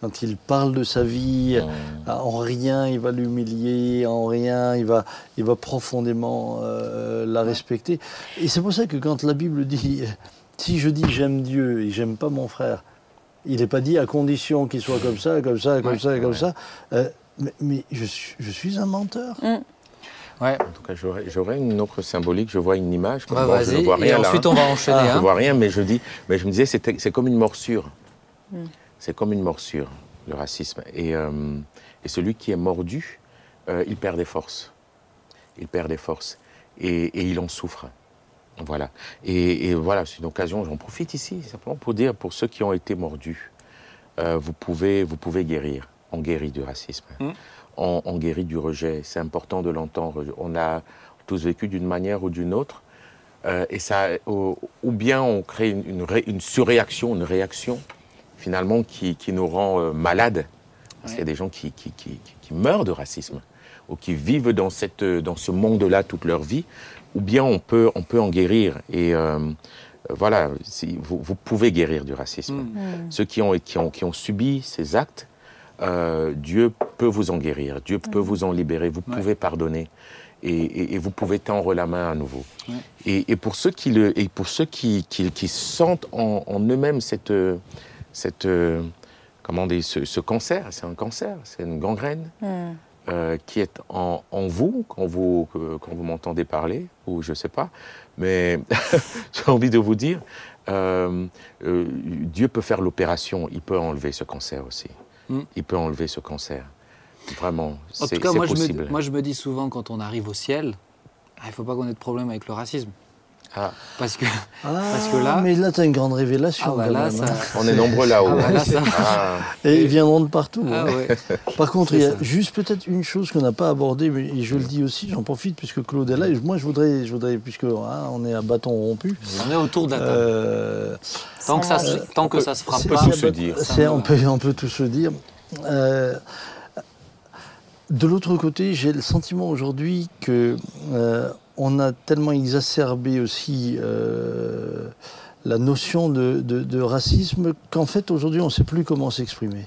quand il parle de sa vie. Mmh. En rien, il va l'humilier, en rien, il va, il va profondément euh, la respecter. Et c'est pour ça que quand la Bible dit, si je dis j'aime Dieu et j'aime pas mon frère, il n'est pas dit à condition qu'il soit comme ça, comme ça, comme Ouais, ça, comme ouais. ça. Euh, mais mais je, suis, je suis un menteur. Ouais, En tout cas, j'aurais une autre symbolique. Je vois une image. bah, Bon, je ne vois Et rien là. ensuite, hein. on va enchaîner. Je hein. ne vois rien, mais je dis, mais je me disais, c'est comme une morsure. Mm. C'est comme une morsure, le racisme. Et, euh, et celui qui est mordu, euh, il perd des forces. Il perd des forces. Et, et il en souffre. Voilà. Et, et voilà, c'est une occasion, j'en profite ici, simplement pour dire, pour ceux qui ont été mordus, euh, vous, pouvez, vous pouvez guérir. On guérit du racisme. Mm. On, on guérit du rejet. C'est important de l'entendre. On a tous vécu d'une manière ou d'une autre. Euh, et ça, ou, ou bien on crée une, une ré- une surréaction, une réaction, finalement, qui, qui nous rend euh, malades. Parce qu'il y a des gens qui, qui, qui- qui- qui meurent de racisme, ou qui vivent dans, cette, dans ce monde-là toute leur vie, ou bien on peut, on peut en guérir. Et euh, voilà, si- vous, vous pouvez guérir du racisme. Mm. Ceux qui ont, qui, ont, qui ont subi ces actes, euh, Dieu peut vous en guérir, Dieu peut vous en libérer, vous pouvez pardonner et, et- et vous pouvez tendre la main à nouveau. Ouais. Et, et pour ceux qui, le, et pour ceux qui, qui, qui sentent en, en eux-mêmes cette, cette, comment ce, ce cancer, c'est un cancer, c'est une gangrène Mm. euh, qui est en, en vous quand vous, quand vous m'entendez parler, ou je ne sais pas, mais j'ai envie de vous dire, euh, euh, Dieu peut faire l'opération, il peut enlever ce cancer aussi. Mm. Il peut enlever ce cancer. Vraiment, En c'est tout cas, c'est moi je, possible. me, moi je me dis souvent quand on arrive au ciel, ah, il ne faut pas qu'on ait de problème avec le racisme. Ah, Parce que, Ah, Parce que là- mais là, tu as une grande révélation. ah, bah quand là, même, ça. hein. on est nombreux là-haut. Ah, bah là, ça- Ah, Et ils viendront de partout. Ah hein. ouais. Par contre, il y a ça. juste peut-être une chose qu'on n'a pas abordée, mais et je le dis aussi, j'en profite puisque Claude est là. Et moi, je voudrais, je voudrais puisque hein, on est à bâton rompu. On est autour de la table. euh, tant que ça, se, tant que ça se fera pas. tout se dire. Peut, on peut tout se dire. Euh, de l'autre côté, j'ai le sentiment aujourd'hui que euh, on a tellement exacerbé aussi euh, la notion de, de- de racisme qu'en fait aujourd'hui on ne sait plus comment s'exprimer.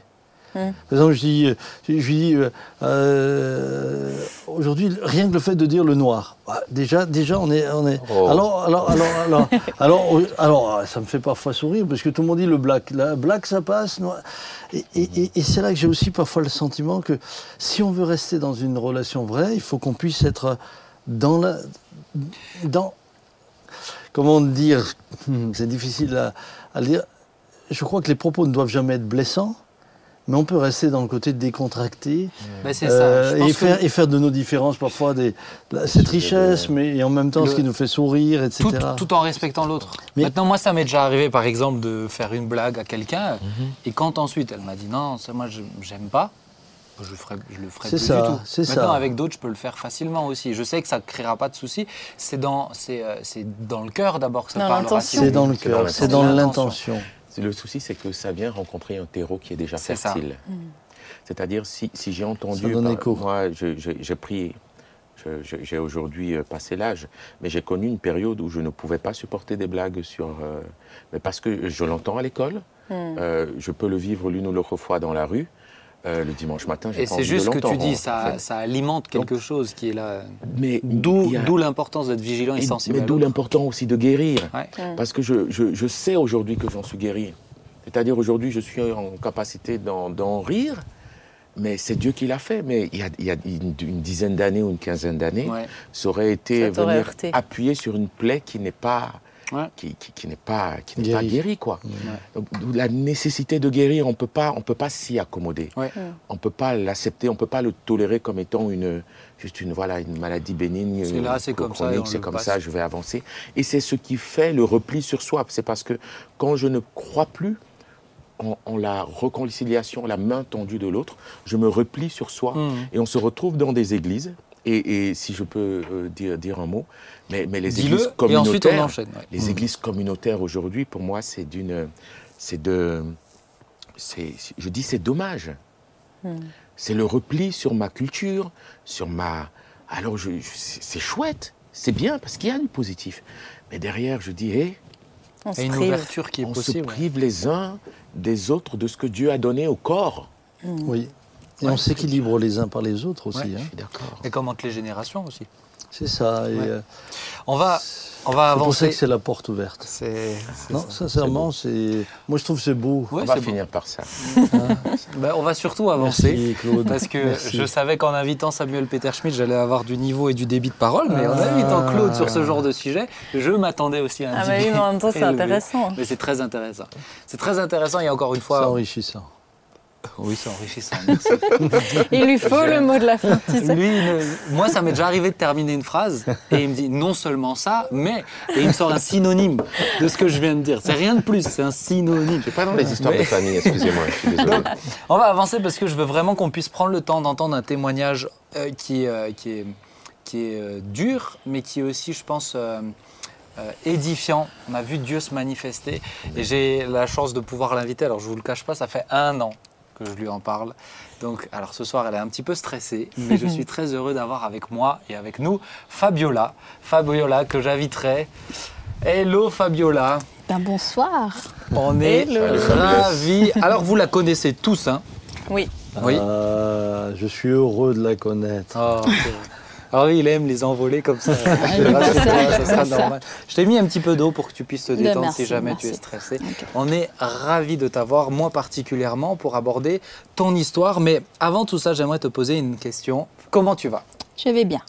Mm. Par exemple, je dis, je lui dis euh, euh, aujourd'hui rien que le fait de dire le noir, bah, déjà, déjà on est, on est. Oh. Alors, alors, alors, alors, alors, alors, ça me fait parfois sourire parce que tout le monde dit le black, la black ça passe, noir. Et, et- et- et c'est là que j'ai aussi parfois le sentiment que si on veut rester dans une relation vraie, il faut qu'on puisse être dans la, dans, comment dire, hmm, c'est difficile à, à le dire. Je crois que les propos ne doivent jamais être blessants, mais on peut rester dans le côté décontracté Ben, euh, ça. Et, que faire, et faire de nos différences parfois des, cette richesse, mais et en même temps Le- ce qui nous fait sourire, etc. tout, tout en respectant l'autre. Mais- Maintenant, moi, ça m'est déjà arrivé, par exemple, de faire une blague à quelqu'un, Mhm. et quand ensuite elle m'a dit non, ça, moi, je- j'aime pas, Je, ferai, je le ferai C'est plus ça, du tout. c'est Maintenant, ça. avec d'autres, je peux le faire facilement aussi. Je sais que ça ne créera pas de soucis. C'est dans, c'est, euh, c'est dans le cœur d'abord que ça Dans parle. l'intention. C'est dans le cœur, c'est dans l'intention. Le souci, c'est que ça vient rencontrer un terreau qui est déjà C'est ça. fertile. C'est-à-dire, si, si j'ai entendu. Ça écho. Moi, je- je- j'ai pris. je- je- J'ai aujourd'hui euh, passé l'âge, mais j'ai connu une période où je ne pouvais pas supporter des blagues sur. euh, mais parce que je l'entends à l'école, euh, je peux le vivre l'une ou l'autre fois dans la rue. Euh, le dimanche matin, j'ai Et pas c'est envie juste de ce que tu dis, en ça, fait. ça alimente quelque chose qui est là. Mais D'où, a- l'importance d'être vigilant et, et- sensible. Mais d'où l'autre. l'important aussi de guérir. Ouais. Parce que je, je- je sais aujourd'hui que j'en suis guéri. C'est-à-dire aujourd'hui, je suis en capacité d'en, rire, mais c'est Dieu qui l'a fait. Mais il y a, il y a une, une dizaine d'années ou une quinzaine d'années, Ouais. ça aurait été Ça venir heurté. appuyer sur une plaie qui n'est pas, Ouais. qui, qui- qui n'est pas, qui n'est pas guérie. Quoi. Donc, la nécessité de guérir, on peut pas, on peut pas s'y accommoder. Ouais. On peut pas l'accepter, on peut pas le tolérer comme étant une, juste une, voilà, une maladie bénigne. C'est là, c'est comme ça, c'est comme passe. ça, je vais avancer. Et c'est ce qui fait le repli sur soi. C'est parce que quand je ne crois plus en, en la réconciliation, la main tendue de l'autre, je me replie sur soi. Mhm. Et on se retrouve dans des églises. Et, et si je peux euh, dire, dire un mot, mais, mais les églises on communautaires, enchaîne. ouais. les églises communautaires aujourd'hui, pour moi, c'est d'une, c'est de, c'est, je dis c'est dommage. C'est le repli sur ma culture, sur ma. Alors je, je- c'est chouette, c'est bien parce qu'il y a du positif. Mais derrière, je dis, hé, On Il se y a une prive. ouverture qui est on possible. se prive les uns des autres de ce que Dieu a donné au corps. Oui. Et on s'équilibre les uns par les autres aussi. Ouais. hein. Je suis d'accord. Et comment les générations aussi. C'est ça. et, Ouais. euh, On va, on va c'est pour ça avancer. que c'est la porte ouverte. C'est, c'est Non, ça. sincèrement, c'est. Moi, je trouve que c'est beau. Ouais, on va c'est finir par ça. Ben, on va surtout avancer. Merci, Claude. Parce que Merci. je savais qu'en invitant Samuel Peter Schmidt, j'allais avoir du niveau et du débit de parole, mais en Ah. invitant Claude sur ce genre de sujet, je m'attendais aussi à un Ah bah oui, mais en même temps, c'est intéressant. Mais c'est très intéressant. C'est très intéressant et encore une C'est fois. enrichissant. Oui, c'est enrichissant. merci. Il lui faut le mot de la fin, tu sais. Lui, ne- moi, ça m'est déjà arrivé de terminer une phrase et il me dit non seulement ça, mais et il me sort un synonyme de ce que je viens de dire. C'est rien de plus, c'est un synonyme. Pas dans les histoires Mais- de famille, excusez-moi, je suis désolé. On va avancer parce que je veux vraiment qu'on puisse prendre le temps d'entendre un témoignage euh, qui, est, euh, qui est, qui est euh, dur, mais qui est aussi, je pense, euh, euh, édifiant. On a vu Dieu se manifester et j'ai la chance de pouvoir l'inviter. Alors, je vous le cache pas, ça fait un an que je lui en parle. Donc, alors ce soir, elle est un petit peu stressée, mais je suis très heureux d'avoir avec moi et avec nous Fabiola. Fabiola que j'inviterai. Hello Fabiola, Ben bonsoir. on est Hello. ravis. Alors vous la connaissez tous, hein? Oui. Oui. Ah, je suis heureux de la connaître. Oh. Ah oui, il aime les envoler comme ça. Je te rassure ça, ça sera normal. Je t'ai mis un petit peu d'eau pour que tu puisses te De détendre merci, si jamais merci. tu es stressé. On est ravis de t'avoir, moi particulièrement, pour aborder ton histoire. Mais avant tout ça, j'aimerais te poser une question. Comment tu vas? Je vais bien.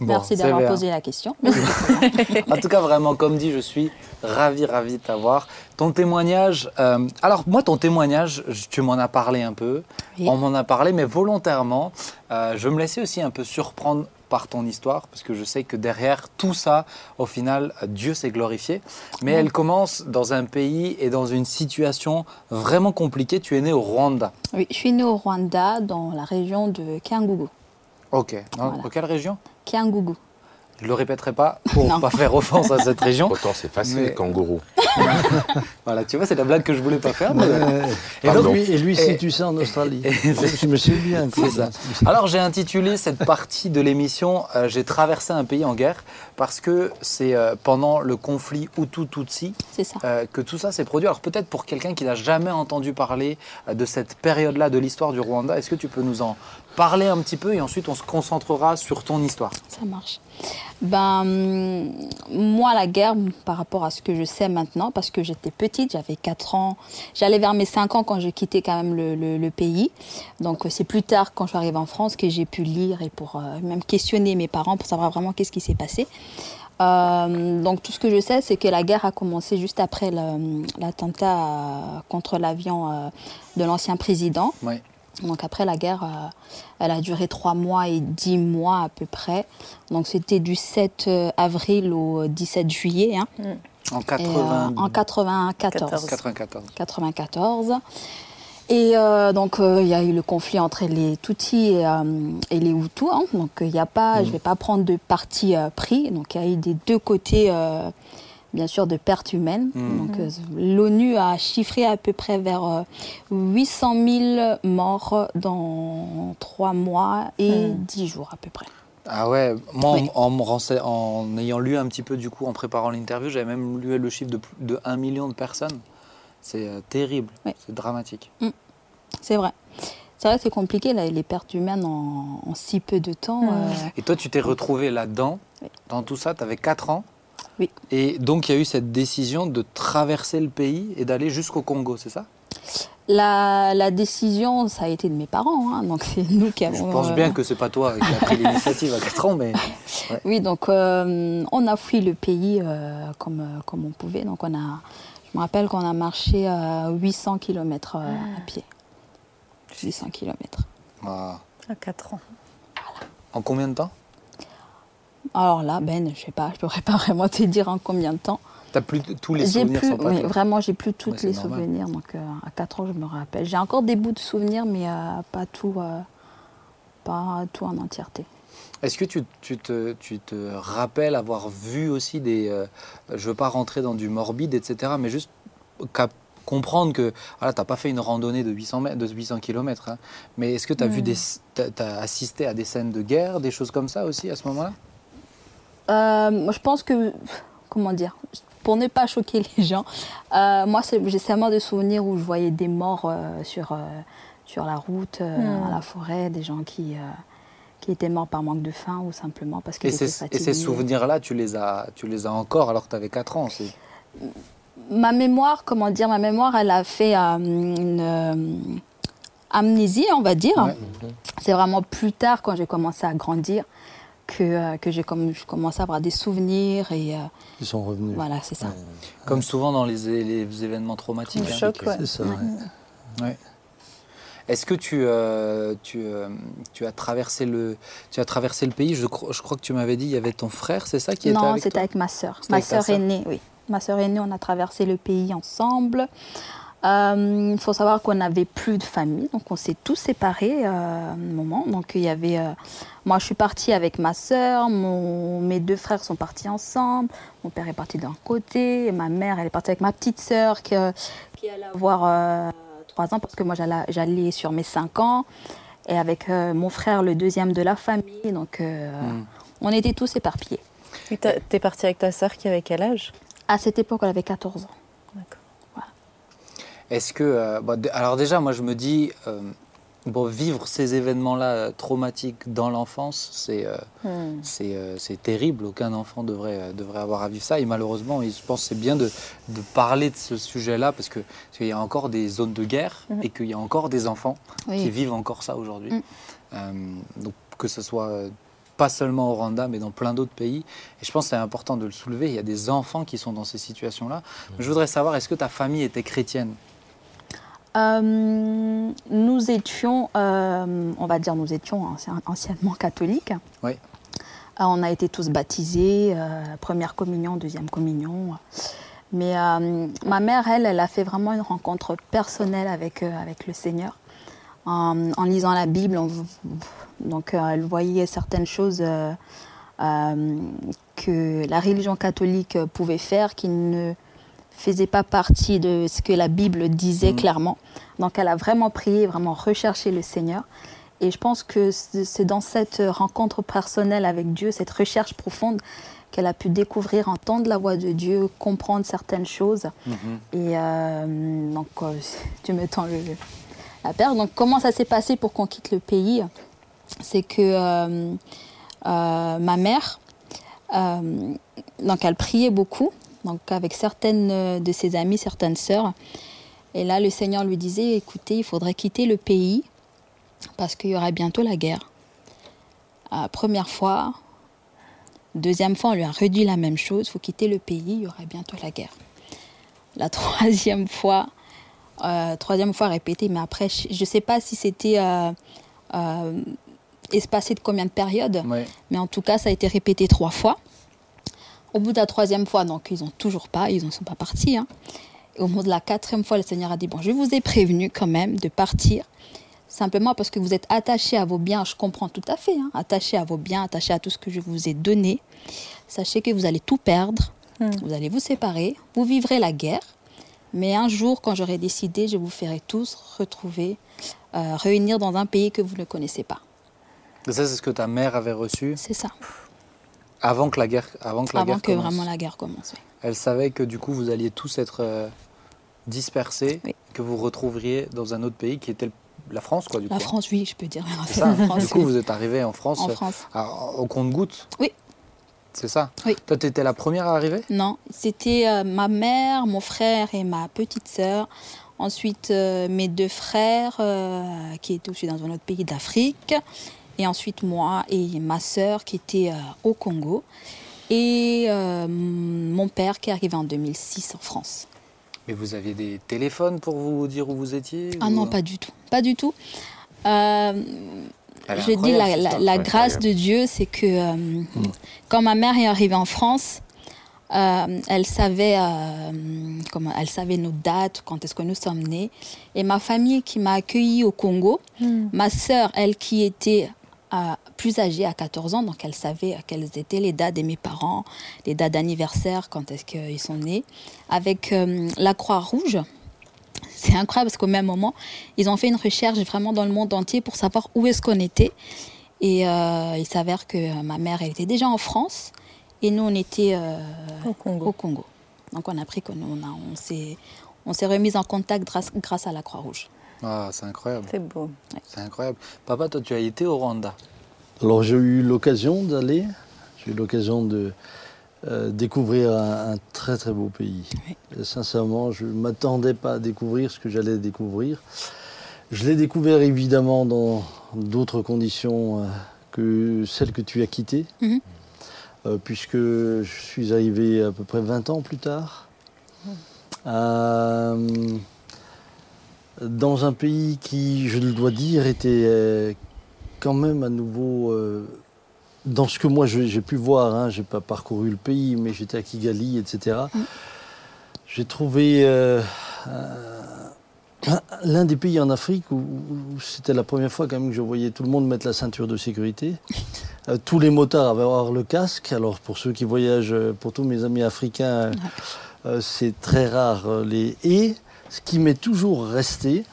Bon, Merci d'avoir posé la question. En tout cas, vraiment, comme dit, je suis ravi, ravi de t'avoir. Ton témoignage. euh, alors, moi, ton témoignage, tu m'en as parlé un peu. Oui. On m'en a parlé, mais volontairement. euh, je me laissais aussi un peu surprendre par ton histoire, parce que je sais que derrière tout ça, au final, Dieu s'est glorifié. Mais elle commence dans un pays et dans une situation vraiment compliquée. Tu es né au Rwanda. Oui, je suis née au Rwanda, dans la région de Kiangougou. Ok. Dans, Voilà. quelle région? Kiangougou. Je le répéterai pas pour Non. pas faire offense à cette région. Pourtant, c'est facile, Mais- kangourou. Voilà, tu vois, c'est la blague que je voulais pas faire. mais-. Et donc- lui, et lui et- situe ça en Australie. et- je me suis bien. C'est ça. Alors j'ai intitulé cette partie de l'émission euh, J'ai traversé un pays en guerre parce que c'est euh, pendant le conflit Hutu-Tutsi euh, que tout ça s'est produit. Alors peut-être pour quelqu'un qui n'a jamais entendu parler de cette période-là de l'histoire du Rwanda, est-ce que tu peux nous en parler un petit peu et ensuite on se concentrera sur ton histoire? Ça marche. Ben, moi, la guerre, par rapport à ce que je sais maintenant, parce que j'étais petite, j'avais 4 ans, j'allais vers mes 5 ans quand j'ai quitté quand même le, le- pays. Donc, euh, c'est plus tard, quand je suis arrivée en France, que j'ai pu lire et pour euh, même questionner mes parents pour savoir vraiment qu'est-ce qui s'est passé. Euh, donc, tout ce que je sais, c'est que la guerre a commencé juste après l'attentat contre l'avion de l'ancien président. Donc après la guerre, euh, elle a duré trois mois et dix mois à peu près. Donc c'était du 7 euh, avril au 17 juillet, hein, En et, 80... euh, en 94. 14. 94. 94. Et euh, donc, euh, il y a eu le conflit entre les Tutsis et, euh, et les Hutus. hein. Donc, il n'y a pas, je ne vais pas prendre de parti euh, pris. Donc, il y a eu des deux côtés, euh, bien sûr, de pertes humaines. Donc, euh, l'ONU a chiffré à peu près vers euh, 800 000 morts dans trois mois et dix jours à peu près. Ah ouais, moi Oui. en, en en ayant lu un petit peu du coup en préparant l'interview, j'avais même lu le chiffre de, plus de 1 million de personnes. C'est euh, terrible, Oui. c'est dramatique. C'est vrai. C'est vrai que c'est compliqué, là, les pertes humaines en, en si peu de temps. euh, Et toi, tu t'es retrouvé là-dedans, Oui. dans tout ça, tu avais 4 ans. Oui. Et donc, il y a eu cette décision de traverser le pays et d'aller jusqu'au Congo, c'est ça? La, la décision, ça a été de mes parents. hein. donc, c'est nous qui Je avons. pense euh, bien que c'est pas toi qui as pris l'initiative à 4 ans, mais Oui, donc euh, on a fui le pays euh, comme, comme on pouvait. Donc on a, je me rappelle qu'on a marché euh, 800 km à pied. 800 km. ah, À 4 ans. en combien de temps? Alors là, Ben, je sais pas, je pourrais pas vraiment te dire en combien de temps. T'as plus tous les souvenirs plus, sont pas oui, vraiment, j'ai plus tous les normal. souvenirs. Donc euh, à 4 ans, je me rappelle. J'ai encore des bouts de souvenirs, mais euh, pas tout, euh, pas tout en entièreté. Est-ce que tu, tu te, tu te rappelles avoir vu aussi des... je ne veux pas rentrer dans du morbide, etc., mais juste comprendre que voilà, tu n'as pas fait une randonnée de 800, mètres, de 800 km, mais est-ce que tu as vu des... Tu as assisté à des scènes de guerre, des choses comme ça aussi à ce moment-là? Euh, je pense que, comment dire, pour ne pas choquer les gens, euh, moi, j'ai seulement des souvenirs où je voyais des morts euh, sur, euh, sur la route, Hmm. à la forêt, des gens qui, qui étaient morts par manque de faim ou simplement parce qu'ils et étaient ces, et fatigués. ces souvenirs-là, tu les, as, tu les as encore alors que tu avais 4 ans c'est- Ma mémoire, comment dire, ma mémoire, elle a fait une amnésie, on va dire. Ouais. C'est vraiment plus tard, quand j'ai commencé à grandir, que, euh, que j'ai comme, je commençais à avoir des souvenirs et euh, Ils sont revenus. voilà, c'est ça. Comme souvent dans les, les événements traumatiques. Le hein. choc, ouais. C'est ça. ouais. Ouais. Est-ce que tu, euh, tu, euh, tu, as traversé le, tu as traversé le pays? Je, cro- je crois que tu m'avais dit il y avait ton frère, c'est ça qui était Non, avec c'était toi? avec ma sœur. Ma sœur aînée, oui. Ma sœur aînée, on a traversé le pays ensemble. Euh, Il faut savoir qu'on n'avait plus de famille, donc on s'est tous séparés euh, à un moment. Donc il y avait, euh, moi je suis partie avec ma sœur, mon- mes deux frères sont partis ensemble, mon père est parti d'un côté, et ma mère elle est partie avec ma petite sœur qui, euh, qui allait avoir euh, trois ans parce que moi j'allais sur mes cinq ans, et avec euh, mon frère le deuxième de la famille, donc euh, Hmm. on était tous éparpillés. Et t'as- T'es partie avec ta sœur qui avait quel âge? À cette époque, elle avait 14 ans. Est-ce que. euh, alors, déjà, moi, je me dis. euh, bon, vivre ces événements-là euh, traumatiques dans l'enfance, c'est euh, Hmm. c'est euh, c'est terrible. Aucun enfant devrait, euh, devrait avoir à vivre ça. Et malheureusement, je pense que c'est bien de, de parler de ce sujet-là parce qu'il y a encore des zones de guerre Mhm. et qu'il y a encore des enfants qui vivent encore ça aujourd'hui. Mm. Euh, donc, que ce soit. pas seulement au Rwanda, mais dans plein d'autres pays. Et je pense que c'est important de le soulever. Il y a des enfants qui sont dans ces situations-là. Je voudrais savoir, est-ce que ta famille était chrétienne? Euh, nous étions, euh, on va dire, nous étions ancien- anciennement catholiques. Oui. Euh, on a été tous baptisés, première communion, deuxième communion. Mais ma mère, elle, elle a fait vraiment une rencontre personnelle avec, avec le Seigneur. En, en lisant la Bible, on- donc elle voyait certaines choses que la religion catholique pouvait faire qui ne faisait pas partie de ce que la Bible disait Mhm. clairement. Donc elle a vraiment prié, vraiment recherché le Seigneur. Et je pense que c'est dans cette rencontre personnelle avec Dieu, cette recherche profonde, qu'elle a pu découvrir, entendre la voix de Dieu, comprendre certaines choses. Et euh, donc, euh, tu me tends le- la perche. Donc, comment ça s'est passé pour qu'on quitte le pays? C'est que euh, euh, ma mère, donc elle priait beaucoup, donc avec certaines euh, de ses amies, certaines sœurs. Et là, le Seigneur lui disait, écoutez, il faudrait quitter le pays parce qu'il y aura bientôt la guerre. Euh, première fois, deuxième fois, on lui a redit la même chose, il faut quitter le pays, il y aura bientôt la guerre. La troisième fois, euh, troisième fois répétée, mais après, je ne sais pas si c'était euh, euh, espacé de combien de périodes, Ouais. mais en tout cas, ça a été répété trois fois. Au bout de la troisième fois, donc ils n'ont toujours pas, ils n'en sont pas partis. hein. Et au bout de la quatrième fois, le Seigneur a dit, bon, je vous ai prévenu quand même de partir, simplement parce que vous êtes attachés à vos biens, je comprends tout à fait, hein, attachés à vos biens, attachés à tout ce que je vous ai donné. Sachez que vous allez tout perdre, Hmm. vous allez vous séparer, vous vivrez la guerre, mais un jour, quand j'aurai décidé, je vous ferai tous retrouver, euh, réunir dans un pays que vous ne connaissez pas. Et ça, c'est ce que ta mère avait reçu? C'est ça, avant que la guerre, avant que la avant guerre que commence. vraiment la guerre commence. oui. Elle savait que du coup, vous alliez tous être euh, dispersés, Oui. que vous retrouveriez dans un autre pays qui était la France, quoi, du La coup. France, oui, je peux dire. Ça. La France, du coup, oui. vous êtes arrivé en France, En euh, France. à- au compte-gouttes. Oui. C'est ça. Oui. Toi, tu étais la première à arriver? Non, c'était euh, ma mère, mon frère et ma petite sœur. Ensuite, euh, mes deux frères qui étaient aussi dans un autre pays d'Afrique. Et ensuite, moi et ma sœur qui étaient euh, au Congo. Et euh, mon père qui est arrivé en 2006 en France. Mais vous aviez des téléphones pour vous dire où vous étiez Ah ou- non, pas du tout. Pas du tout. Euh, je dis la, grâce de Dieu, c'est que euh, quand ma mère est arrivée en France, euh, elle savait euh, comment, elle savait nos dates, quand est-ce que nous sommes nés. Et ma famille qui m'a accueillie au Congo, ma sœur, elle qui était plus âgée à 14 ans, donc elle savait quelles étaient les dates de mes parents, les dates d'anniversaire, quand est-ce qu'ils sont nés, avec euh, la Croix-Rouge. C'est incroyable parce qu'au même moment, ils ont fait une recherche vraiment dans le monde entier pour savoir où est-ce qu'on était. Et euh, il s'avère que ma mère, elle était déjà en France et nous, on était euh, Au Congo. au Congo. Donc on a appris qu'on on on s'est on s'est remis en contact grâce, grâce à la Croix-Rouge. Ah, c'est incroyable. C'est beau. C'est incroyable. Papa, toi, tu as été au Rwanda. Alors j'ai eu l'occasion d'aller, j'ai eu l'occasion de euh, découvrir un, un très très beau pays. Et sincèrement, je ne m'attendais pas à découvrir ce que j'allais découvrir. Je l'ai découvert évidemment dans d'autres conditions euh, que celles que tu as quittées, Mhm. euh, puisque je suis arrivé à peu près 20 ans plus tard. Euh, dans un pays qui, je le dois dire, était euh, quand même à nouveau euh, dans ce que moi j'ai pu voir. Hein, j'ai pas parcouru le pays, mais j'étais à Kigali, etc. J'ai trouvé euh, un- l'un des pays en Afrique où, où c'était la première fois quand même que je voyais tout le monde mettre la ceinture de sécurité. Tous les motards avaient avoir le casque. Alors pour ceux qui voyagent, pour tous mes amis africains, c'est très rare. les... Et ce qui m'est toujours resté,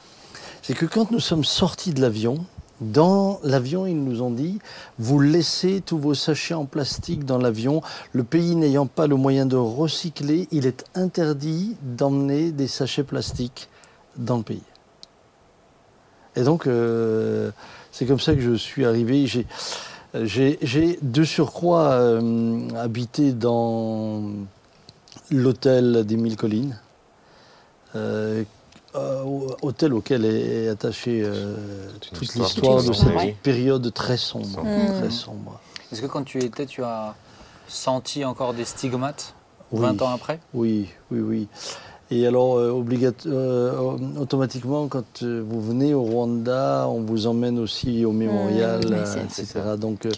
c'est que quand nous sommes sortis de l'avion, dans l'avion, ils nous ont dit, vous laissez tous vos sachets en plastique dans l'avion. Le pays n'ayant pas le moyen de recycler, il est interdit d'emmener des sachets plastiques dans le pays. Et donc, euh, c'est comme ça que je suis arrivé. J'ai, de surcroît euh, habité dans l'hôtel des Mille Collines, euh, euh, hôtel auquel est, attachée euh, Toute l'histoire de cette période très sombre. Sombre. Très sombre. Est-ce que quand tu étais, tu as senti encore des stigmates Oui. 20 ans après? Oui, oui, oui. Et alors, euh, euh, automatiquement, quand euh, vous venez au Rwanda, on vous emmène aussi au mémorial, euh, c'est- etc. Donc, euh.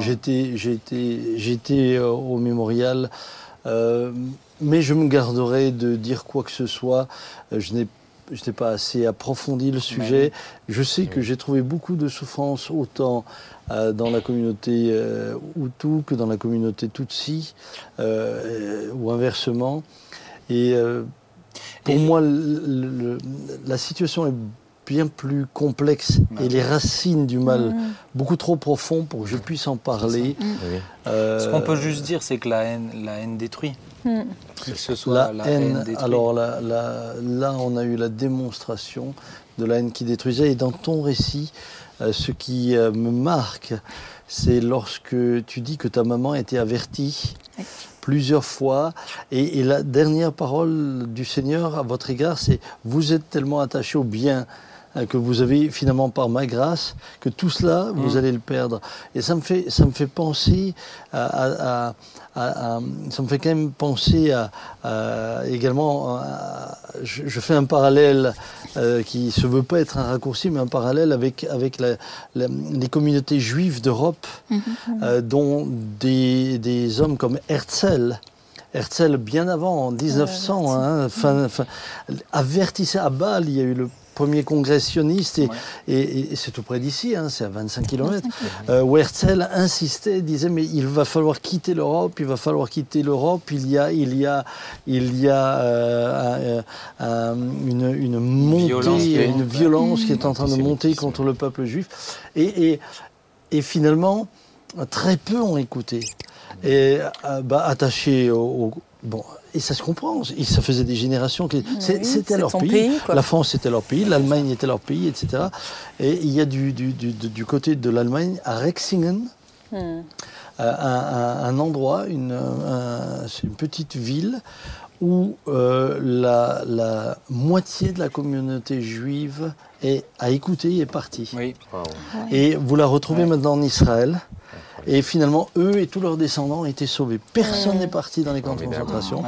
J'étais, j'étais, j'étais euh, au mémorial, euh, mais je me garderai de dire quoi que ce soit. Euh, je n'ai, je n'ai pas assez approfondi le sujet. Je sais que j'ai trouvé beaucoup de souffrance autant euh, dans la communauté euh, Hutu que dans la communauté Tutsi, euh, ou inversement. Et pour Et- moi, le- le- la situation est bien plus complexe Ouais. et les racines du mal Mm. beaucoup trop profond pour que je puisse en parler. Oui. Euh, Ce qu'on peut juste dire, c'est que la haine, la haine détruit. Mm. Que ce soit la, la, haine, détruit. alors la- la- là on a eu la démonstration de la haine qui détruisait. Et dans ton récit, euh, ce qui euh, me marque, c'est lorsque tu dis que ta maman était avertie Oui. plusieurs fois. Et, et la dernière parole du Seigneur à votre égard, c'est vous êtes tellement attaché au bien euh, que vous avez finalement par ma grâce, que tout cela, vous Mm. allez le perdre. Et ça me fait, ça me fait penser à, à- à- à- à- ça me fait quand même penser à, également, je, je fais un parallèle euh, qui se veut pas être un raccourci, mais un parallèle avec, avec la- la- les communautés juives d'Europe, Mhm. euh, dont des, des hommes comme Herzl Herzl, bien avant, en 1900, hein, fin- fin- avertissait à Bâle, il y a eu le premier congrès sioniste, et, Ouais. et- et c'est tout près d'ici, hein, c'est à 25 km, euh, où Herzl insistait, disait, mais il va falloir quitter l'Europe, il va falloir quitter l'Europe, il y a, il y a, il y a euh, un- un- une, une montée, Violence qui est- une violence qui est en train de monter contre le peuple juif. Et, et, et finalement, très peu ont écouté. Et euh, bah, attachés au, au- Bon, et ça se comprend, ça faisait des générations. que- oui, c'était leur pays. La France était leur pays, l'Allemagne était leur pays, etc. Et il y a du, du, du, côté de l'Allemagne, à Rexingen, Hmm. euh, un, un- un endroit, une, un- une petite ville où euh, la, la moitié de la communauté juive est, a écouté et est partie. Oui. Waouh. Et vous la retrouvez Ouais. maintenant en Israël. Et finalement, eux et tous leurs descendants ont été sauvés. Personne n'est parti dans les camps de concentration.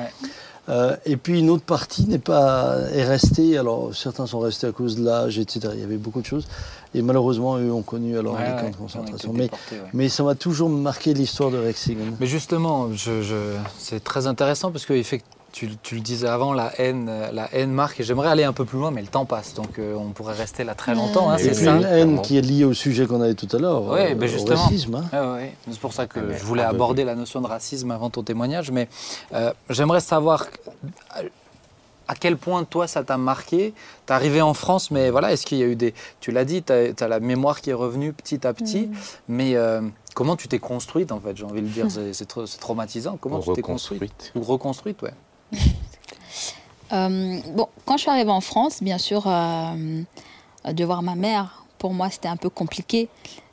Euh, et puis une autre partie n'est pas est restée. Alors certains sont restés à cause de l'âge, etc. Il y avait beaucoup de choses. Et malheureusement, eux ont connu alors Ouais, les camps ouais, de concentration. Mais, déportés, ouais. mais ça m'a toujours marqué l'histoire de Rexingen. Mais justement, je, je- c'est très intéressant parce que effect- tu, tu le disais avant, la haine, euh, la haine marque. Et j'aimerais aller un peu plus loin, mais le temps passe, donc euh, on pourrait rester là très longtemps. hein, Et Et c'est ça. une haine qui est liée au sujet qu'on avait tout à l'heure, Ouais, euh, ben au justement. racisme. hein. Ah ouais, c'est pour ça que Ah, mais je voulais aborder la notion de racisme avant ton témoignage, mais euh, j'aimerais savoir à quel point toi ça t'a marqué. T'es arrivé en France, mais voilà, est-ce qu'il y a eu des... Tu l'as dit, tu as, la mémoire qui est revenue petit à petit, mais euh, comment tu t'es construite en fait J'ai envie de dire, c'est, c'est tra- c'est traumatisant. Comment tu t'es construite Reconstruite. Ou reconstruite, ouais. Euh, bon, quand je suis arrivée en France, bien sûr, euh, de voir ma mère, pour moi, c'était un peu compliqué.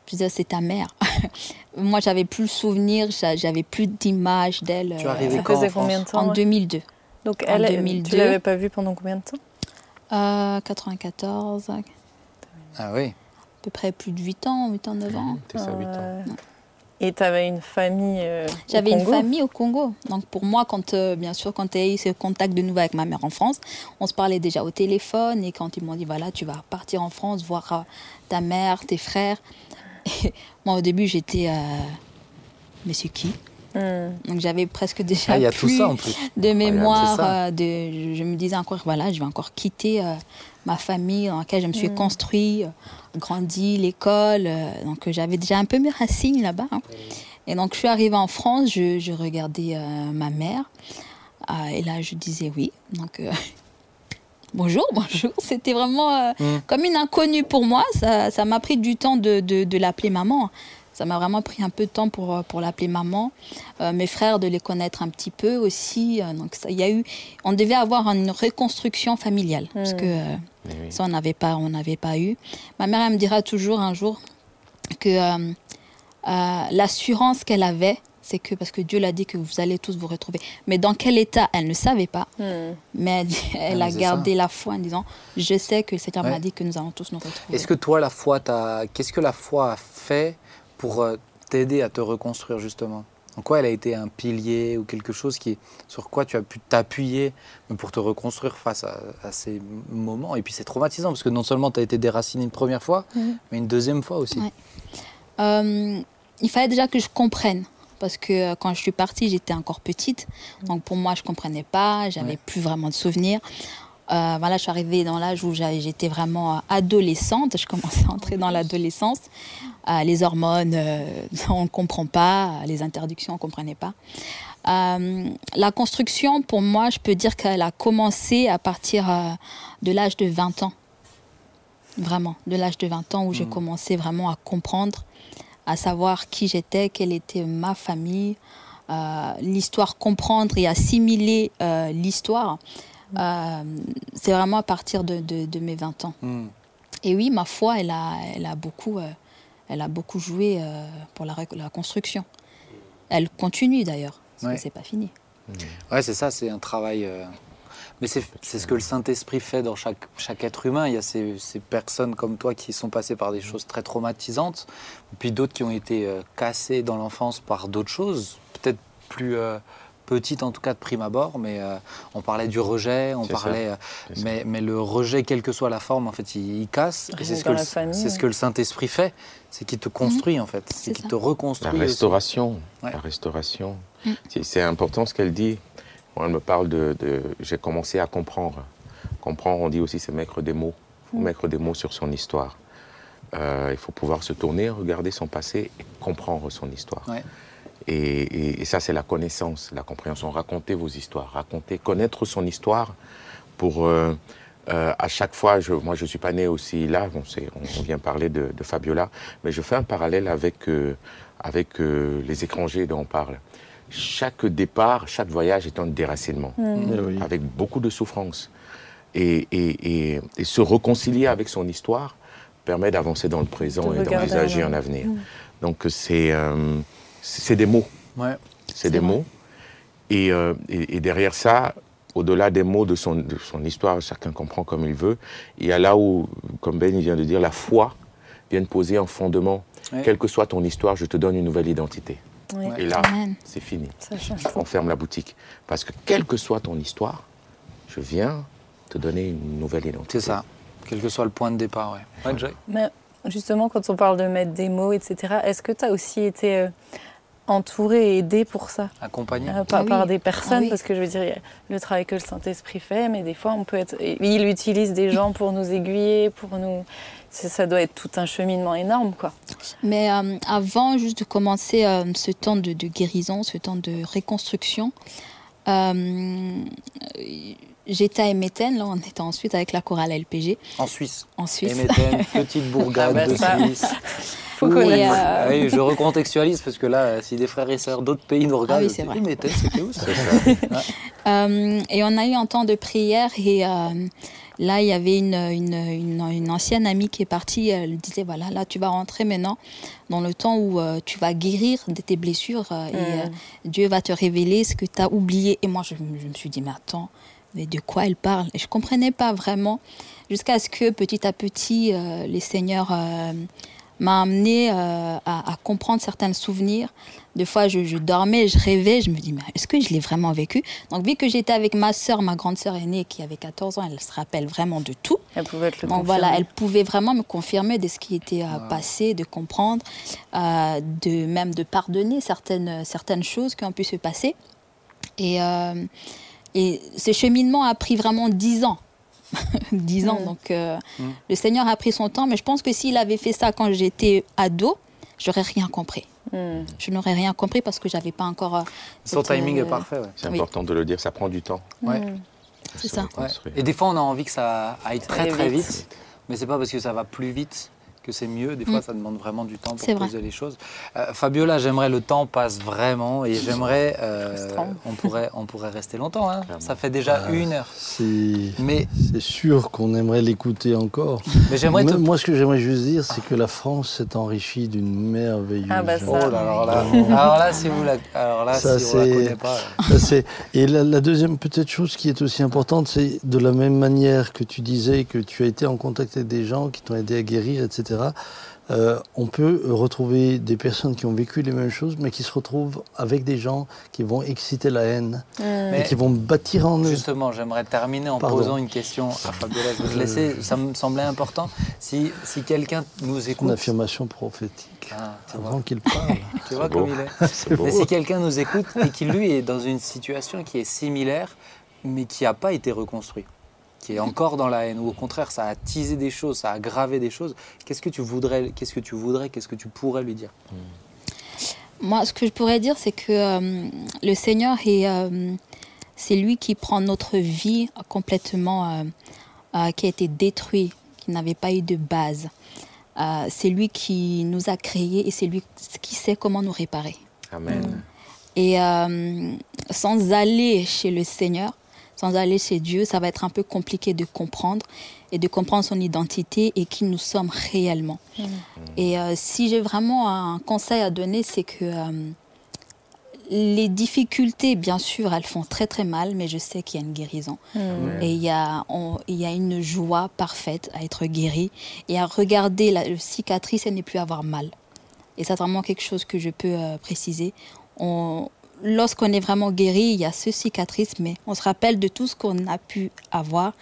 Je disais, c'est ta mère. moi, j'avais plus le souvenir, j'a- j'avais plus d'image d'elle. Tu es euh, arrivée quand en combien de temps en ouais 2002. Donc en elle, elle- 2002. tu l'avais pas vue pendant combien de temps? Euh, 94, à Ah oui. peu près plus de 8 ans, 8 ans, 9 ans. T'es ça, 8 ans. Euh, Et tu avais une famille euh, J'avais une Congo famille au Congo. Donc pour moi, quand, euh, bien sûr, quand tu as eu ce contact de nouveau avec ma mère en France, on se parlait déjà au téléphone. Et quand ils m'ont dit, voilà, tu vas partir en France, voir euh, ta mère, tes frères. Et moi, au début, j'étais... mais c'est qui? Donc j'avais presque déjà Ah, il y a tout plus ça en plus. de mémoire. euh, de, je, me disais encore, voilà, je vais encore quitter euh, ma famille dans laquelle je me suis construit, euh, grandi, l'école. euh, donc j'avais déjà un peu mes racines là-bas. hein. Et donc je suis arrivée en France, je, je regardais euh, ma mère. euh, et là, je disais oui. Donc euh, bonjour, bonjour. C'était vraiment euh, Mm. comme une inconnue pour moi. Ça ça m'a pris du temps de, de- de l'appeler maman. Ça m'a vraiment pris un peu de temps pour, euh, pour l'appeler maman. Euh, mes frères, de les connaître un petit peu aussi. Euh, donc ça, il y a eu, on devait avoir une reconstruction familiale parce Mm. que euh, oui. ça on n'avait pas, on n'avait pas eu. Ma mère elle me dira toujours un jour que euh, euh, l'assurance qu'elle avait, c'est que parce que Dieu l'a dit que vous allez tous vous retrouver. Mais dans quel état, elle ne savait pas. Hmm. Mais elle, elle mais a gardé la foi en disant Je sais que le Seigneur Ouais. m'a dit que nous allons tous nous retrouver. Est-ce que toi, la foi, qu'est-ce que la foi a fait pour euh, t'aider à te reconstruire justement En quoi elle a été un pilier ou quelque chose qui, sur quoi tu as pu t'appuyer pour te reconstruire face à, à ces moments? Et puis c'est traumatisant parce que non seulement tu as été déraciné une première fois, Mhm. mais une deuxième fois aussi. Ouais. Euh, il fallait déjà que je comprenne. Parce que euh, quand je suis partie, j'étais encore petite. Donc pour moi, je ne comprenais pas. J'avais Ouais. plus vraiment de souvenirs. Euh, voilà, je suis arrivée dans l'âge où j'étais vraiment euh, adolescente. Je commençais à entrer dans l'adolescence. Euh, les hormones, euh, on ne comprend pas. Les interdictions, on ne comprenait pas. La construction, pour moi, je peux dire qu'elle a commencé à partir de l'âge de 20 ans. Vraiment, de l'âge de 20 ans où j'ai Mhm. commencé vraiment à comprendre, à savoir qui j'étais, quelle était ma famille, l'histoire, comprendre et assimiler euh, Euh, c'est vraiment à partir de, de- de mes 20 ans. Mhm. Et oui, ma foi, elle a, elle a, beaucoup, euh, elle a beaucoup joué euh, pour la, construction. Elle continue d'ailleurs, parce Ouais. que c'est pas fini. Ouais, c'est ça, c'est un travail. euh, Mais c'est ce que le Saint-Esprit fait dans chaque, chaque être humain. Il y a ces, ces personnes comme toi qui sont passées par des choses très traumatisantes, puis d'autres qui ont été euh, cassées dans l'enfance par d'autres choses, peut-être plus petites en tout cas de prime abord, mais euh, on parlait du rejet, on parlait. euh, ça. mais, mais le rejet, quelle que soit la forme, en fait, il, il casse. Et c'est ce, que le- la ce que Saint-Esprit fait, c'est qu'il te construit en fait, c'est qu'il te La reconstruit. aussi. restauration. Ouais. La restauration. Mm. C'est- important ce qu'elle dit. elle me parle de, de- j'ai commencé à comprendre. Comprendre, on dit aussi, c'est mettre des mots, Faut mettre des mots sur son histoire. Euh, il faut pouvoir se tourner, regarder son passé et comprendre son histoire. Ouais. Et, et- et ça, c'est la connaissance, la compréhension. Raconter vos histoires, raconter, connaître son histoire pour, euh, euh, à chaque fois, je, moi je ne suis pas né aussi là, on, sait- on- on vient parler de, de Fabiola, mais je fais un parallèle avec, euh, avec euh, les étrangers dont on parle. Chaque départ, chaque voyage est un déracinement, Eh oui. avec beaucoup de souffrance. Et, et- et- et se réconcilier avec son histoire permet d'avancer dans le présent De et d'envisager en un avenir. Donc c'est euh, c'est des mots Ouais. c'est des vrai. mots. Et, euh, et- et derrière ça, au-delà des mots de son, de son histoire, chacun comprend comme il veut, il y a là où, comme Ben il vient de dire, la foi vient de poser un fondement. Ouais. Quelle que soit ton histoire, je te donne une nouvelle identité. Et là, c'est fini. On ferme la boutique. Parce que quelle que soit ton histoire, je viens te donner une nouvelle identité. C'est ça. Quel que soit le point de départ, ouais. Ouais, Mais justement, quand on parle de mettre des mots, etc., est-ce que tu as aussi été euh, entouré et aidé pour ça Accompagné. euh, par, Ah oui. par des personnes Ah oui. Parce que je veux dire, il y a le travail que le Saint-Esprit fait, mais des fois, on peut être. Il utilise des gens pour nous aiguiller, pour nous. Ça doit être tout un cheminement énorme, quoi. Mais euh, avant juste de commencer euh, ce temps de, de guérison, ce temps de reconstruction, euh, j'étais à Emetten, là on était ensuite avec la chorale LPG En Suisse. en Suisse. Emetten, petite bourgade Ah bah de ça. Suisse. Faut Oui, connaître. euh, oui, je recontextualise parce que là, si des frères et sœurs d'autres pays nous regardent, Ah oui, c'est vrai. Emetten, c'était où ça Euh, et on a eu un temps de prière et euh, là, il y avait une, une, une- une ancienne amie qui est partie. Elle disait, voilà, là, tu vas rentrer maintenant dans le temps où euh, tu vas guérir de tes blessures euh, et Mm. euh, Dieu va te révéler ce que tu as oublié. Et moi, je, me- je me suis dit, mais attends, mais de quoi elle parle? Et je ne comprenais pas vraiment jusqu'à ce que petit à petit, les seigneurs m'a amené euh, à, à comprendre certains souvenirs. Des fois, je, je dormais, je rêvais, je me dis, mais est-ce que je l'ai vraiment vécu? Donc, vu que j'étais avec ma sœur, ma grande sœur aînée, qui avait 14 ans, elle se rappelle vraiment de tout. Elle pouvait être le Donc confirmer. voilà, elle pouvait vraiment me confirmer de ce qui était euh, passé, de comprendre, euh, de même de pardonner certaines, certaines choses qui ont pu se passer. Et, euh, et ce cheminement a pris vraiment 10 ans. 10 ans, Mm. donc euh, Mm. le Seigneur a pris son temps, mais je pense que s'il avait fait ça quand j'étais ado, j'aurais rien compris. Hmm. Je n'aurais rien compris parce que j'avais pas encore. euh, Son cette, timing euh, est parfait, ouais. C'est Oui. important de le dire, ça prend du temps. Ouais. C'est ça. Ouais. Et des fois, on a envie que ça aille très très vite. vite, mais c'est pas parce que ça va plus vite que c'est mieux. Des fois, Mm. ça demande vraiment du temps pour vrai. poser les choses. Euh, Fabiola, j'aimerais le temps passe vraiment et j'aimerais. euh, on pourrait, on pourrait rester longtemps. hein. Ça fait déjà Ah. une heure. C'est Mais, c'est sûr qu'on aimerait l'écouter encore. mais j'aimerais te. Moi, ce que j'aimerais juste dire, c'est que la France s'est enrichie d'une merveilleuse. Ah bah ça. Oh là alors là, alors là, si vous la, alors là, Ça, si on la c'est- connaît pas. Ça, Et la, la deuxième peut-être chose qui est aussi importante, c'est de la même manière que tu disais que tu as été en contact avec des gens qui t'ont aidé à guérir, etc. euh, on peut retrouver des personnes qui ont vécu les mêmes choses, mais qui se retrouvent avec des gens qui vont exciter la haine. Mais- et qui vont bâtir en eux. Justement, j'aimerais terminer en Pardon. posant une question à Fabiola. Je vais te laisser, ça me semblait important. Si, si quelqu'un nous Une écoute. affirmation prophétique. Ah, Avant qu'il parle. tu vois C'est comme beau. il est. Beau. Mais si quelqu'un nous écoute et qui lui est dans une situation qui est similaire, mais qui n'a pas été reconstruit, qui est encore dans la haine, ou au contraire, ça a teasé des choses, ça a gravé des choses, qu'est-ce que tu voudrais, qu'est-ce que tu voudrais, qu'est-ce que tu pourrais lui dire? Moi, ce que je pourrais dire, c'est que euh, le Seigneur est, euh, c'est lui qui prend notre vie complètement, euh, euh, qui a été détruite, qui n'avait pas eu de base. Euh, c'est lui qui nous a créés et c'est lui qui sait comment nous réparer. Amen. Et euh, sans aller chez le Seigneur, sans aller chez Dieu, ça va être un peu compliqué de comprendre et de comprendre son identité et qui nous sommes réellement. Et euh, si j'ai vraiment un conseil à donner, c'est que euh, les difficultés, bien sûr, elles font très très mal, mais je sais qu'il y a une guérison. Et il y, a, on- il y a une joie parfaite à être guéri et à regarder la, cicatrice et ne plus avoir mal. Et c'est vraiment quelque chose que je peux euh, préciser. On- Lorsqu'on est vraiment guéri, il y a ce cicatrice, mais on se rappelle de tout ce qu'on a pu avoir,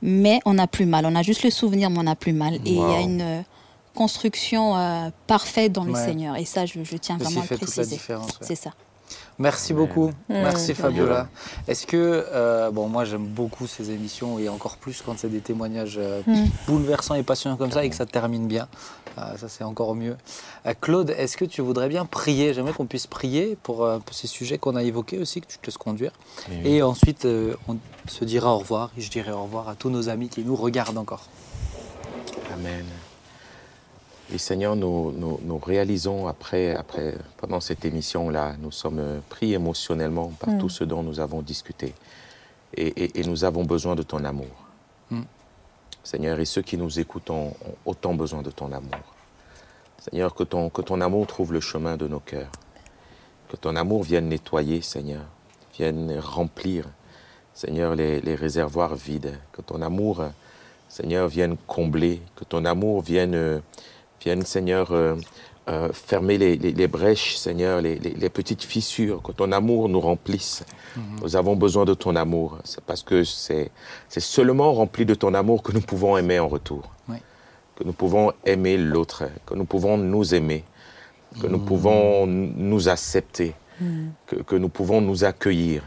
mais on n'a plus mal. On a juste le souvenir, mais on n'a plus mal. Et il y a une euh, construction euh, parfaite dans le. Seigneur. Et ça, je, je tiens vraiment à le préciser. ouais. C'est ça. Merci beaucoup. Mmh. Merci Fabiola. Est-ce que, euh, bon, moi j'aime beaucoup ces émissions et encore plus quand c'est des témoignages euh, Hmm. bouleversants et passionnants comme ça et que ça termine bien. Euh, ça c'est encore mieux. Claude, est-ce que tu voudrais bien prier? J'aimerais qu'on puisse prier pour ces sujets qu'on a évoqués aussi, que tu te laisses conduire. Et ensuite, on se dira au revoir et je dirai au revoir à tous nos amis qui nous regardent encore. Amen. Et Seigneur, nous, nous- nous réalisons après, après, pendant cette émission-là, nous sommes pris émotionnellement par tout ce dont nous avons discuté. Et, et- et nous avons besoin de ton amour. Mm. Seigneur, et ceux qui nous écoutent ont, ont autant besoin de ton amour. Seigneur, que ton, que ton amour trouve le chemin de nos cœurs. Que ton amour vienne nettoyer, Seigneur, vienne remplir, Seigneur, les, les réservoirs vides. Que ton amour, Seigneur, vienne combler. Que ton amour vienne, euh, vienne Seigneur, euh, euh, fermer les, les- les brèches, Seigneur, les, petites fissures. Que ton amour nous remplisse. Nous avons besoin de ton amour. C'est parce que c'est seulement rempli de ton amour que nous pouvons aimer en retour. Oui. Que nous pouvons aimer l'autre. Que nous pouvons nous aimer. Que nous pouvons n- nous accepter. Que, que nous pouvons nous accueillir.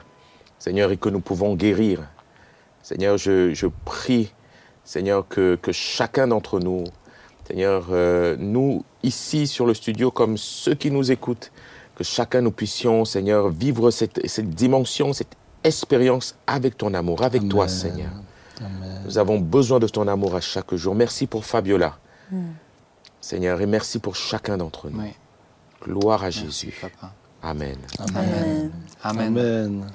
Seigneur, et que nous pouvons guérir. Seigneur, je, je prie, Seigneur, que, que chacun d'entre nous, Seigneur, euh, nous, ici sur le studio, comme ceux qui nous écoutent, que chacun nous puissions, Seigneur, vivre cette, cette dimension, cette expérience avec ton amour, avec toi. Seigneur. Amen. Nous avons besoin de ton amour à chaque jour. Merci pour Fabiola, Seigneur, et merci pour chacun d'entre nous. Oui. Gloire à Merci, Jésus. papa. Amen. Amen. Amen. Amen.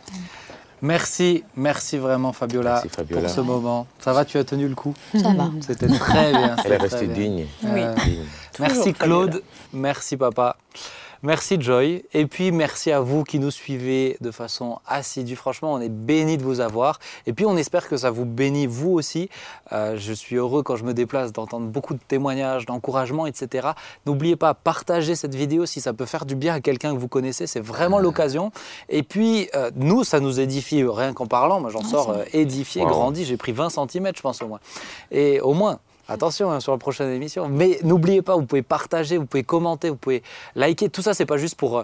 Merci, merci vraiment Fabiola, Merci, Fabiola. pour ce moment. Ça va, tu as tenu le coup? Ça va. C'était très bien. Elle est restée digne. Oui. Euh. Merci Fabiola. Claude, merci papa, merci Joy, et puis merci à vous qui nous suivez de façon assidue. Franchement, on est bénis de vous avoir, et puis on espère que ça vous bénit vous aussi. Euh, je suis heureux quand je me déplace d'entendre beaucoup de témoignages, d'encouragement, etc. N'oubliez pas, partagez cette vidéo si ça peut faire du bien à quelqu'un que vous connaissez, c'est vraiment l'occasion. Et puis, euh, nous, ça nous édifie rien qu'en parlant. Moi, j'en sors euh, édifié, Wow. grandi. J'ai pris 20 cm, je pense, au moins. Et au moins. Attention hein, sur la prochaine émission. Mais n'oubliez pas, vous pouvez partager, vous pouvez commenter, vous pouvez liker. Tout ça, c'est pas juste pour, euh,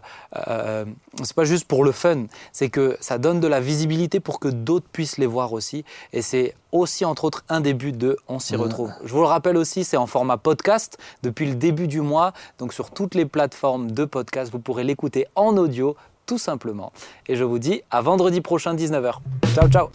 euh, c'est pas juste pour le fun. C'est que ça donne de la visibilité pour que d'autres puissent les voir aussi. Et c'est aussi entre autres un des buts de On s'y retrouve. Je vous le rappelle aussi, c'est en format podcast depuis le début du mois. Donc sur toutes les plateformes de podcast, vous pourrez l'écouter en audio tout simplement. Et je vous dis à vendredi prochain 19h. Ciao ciao.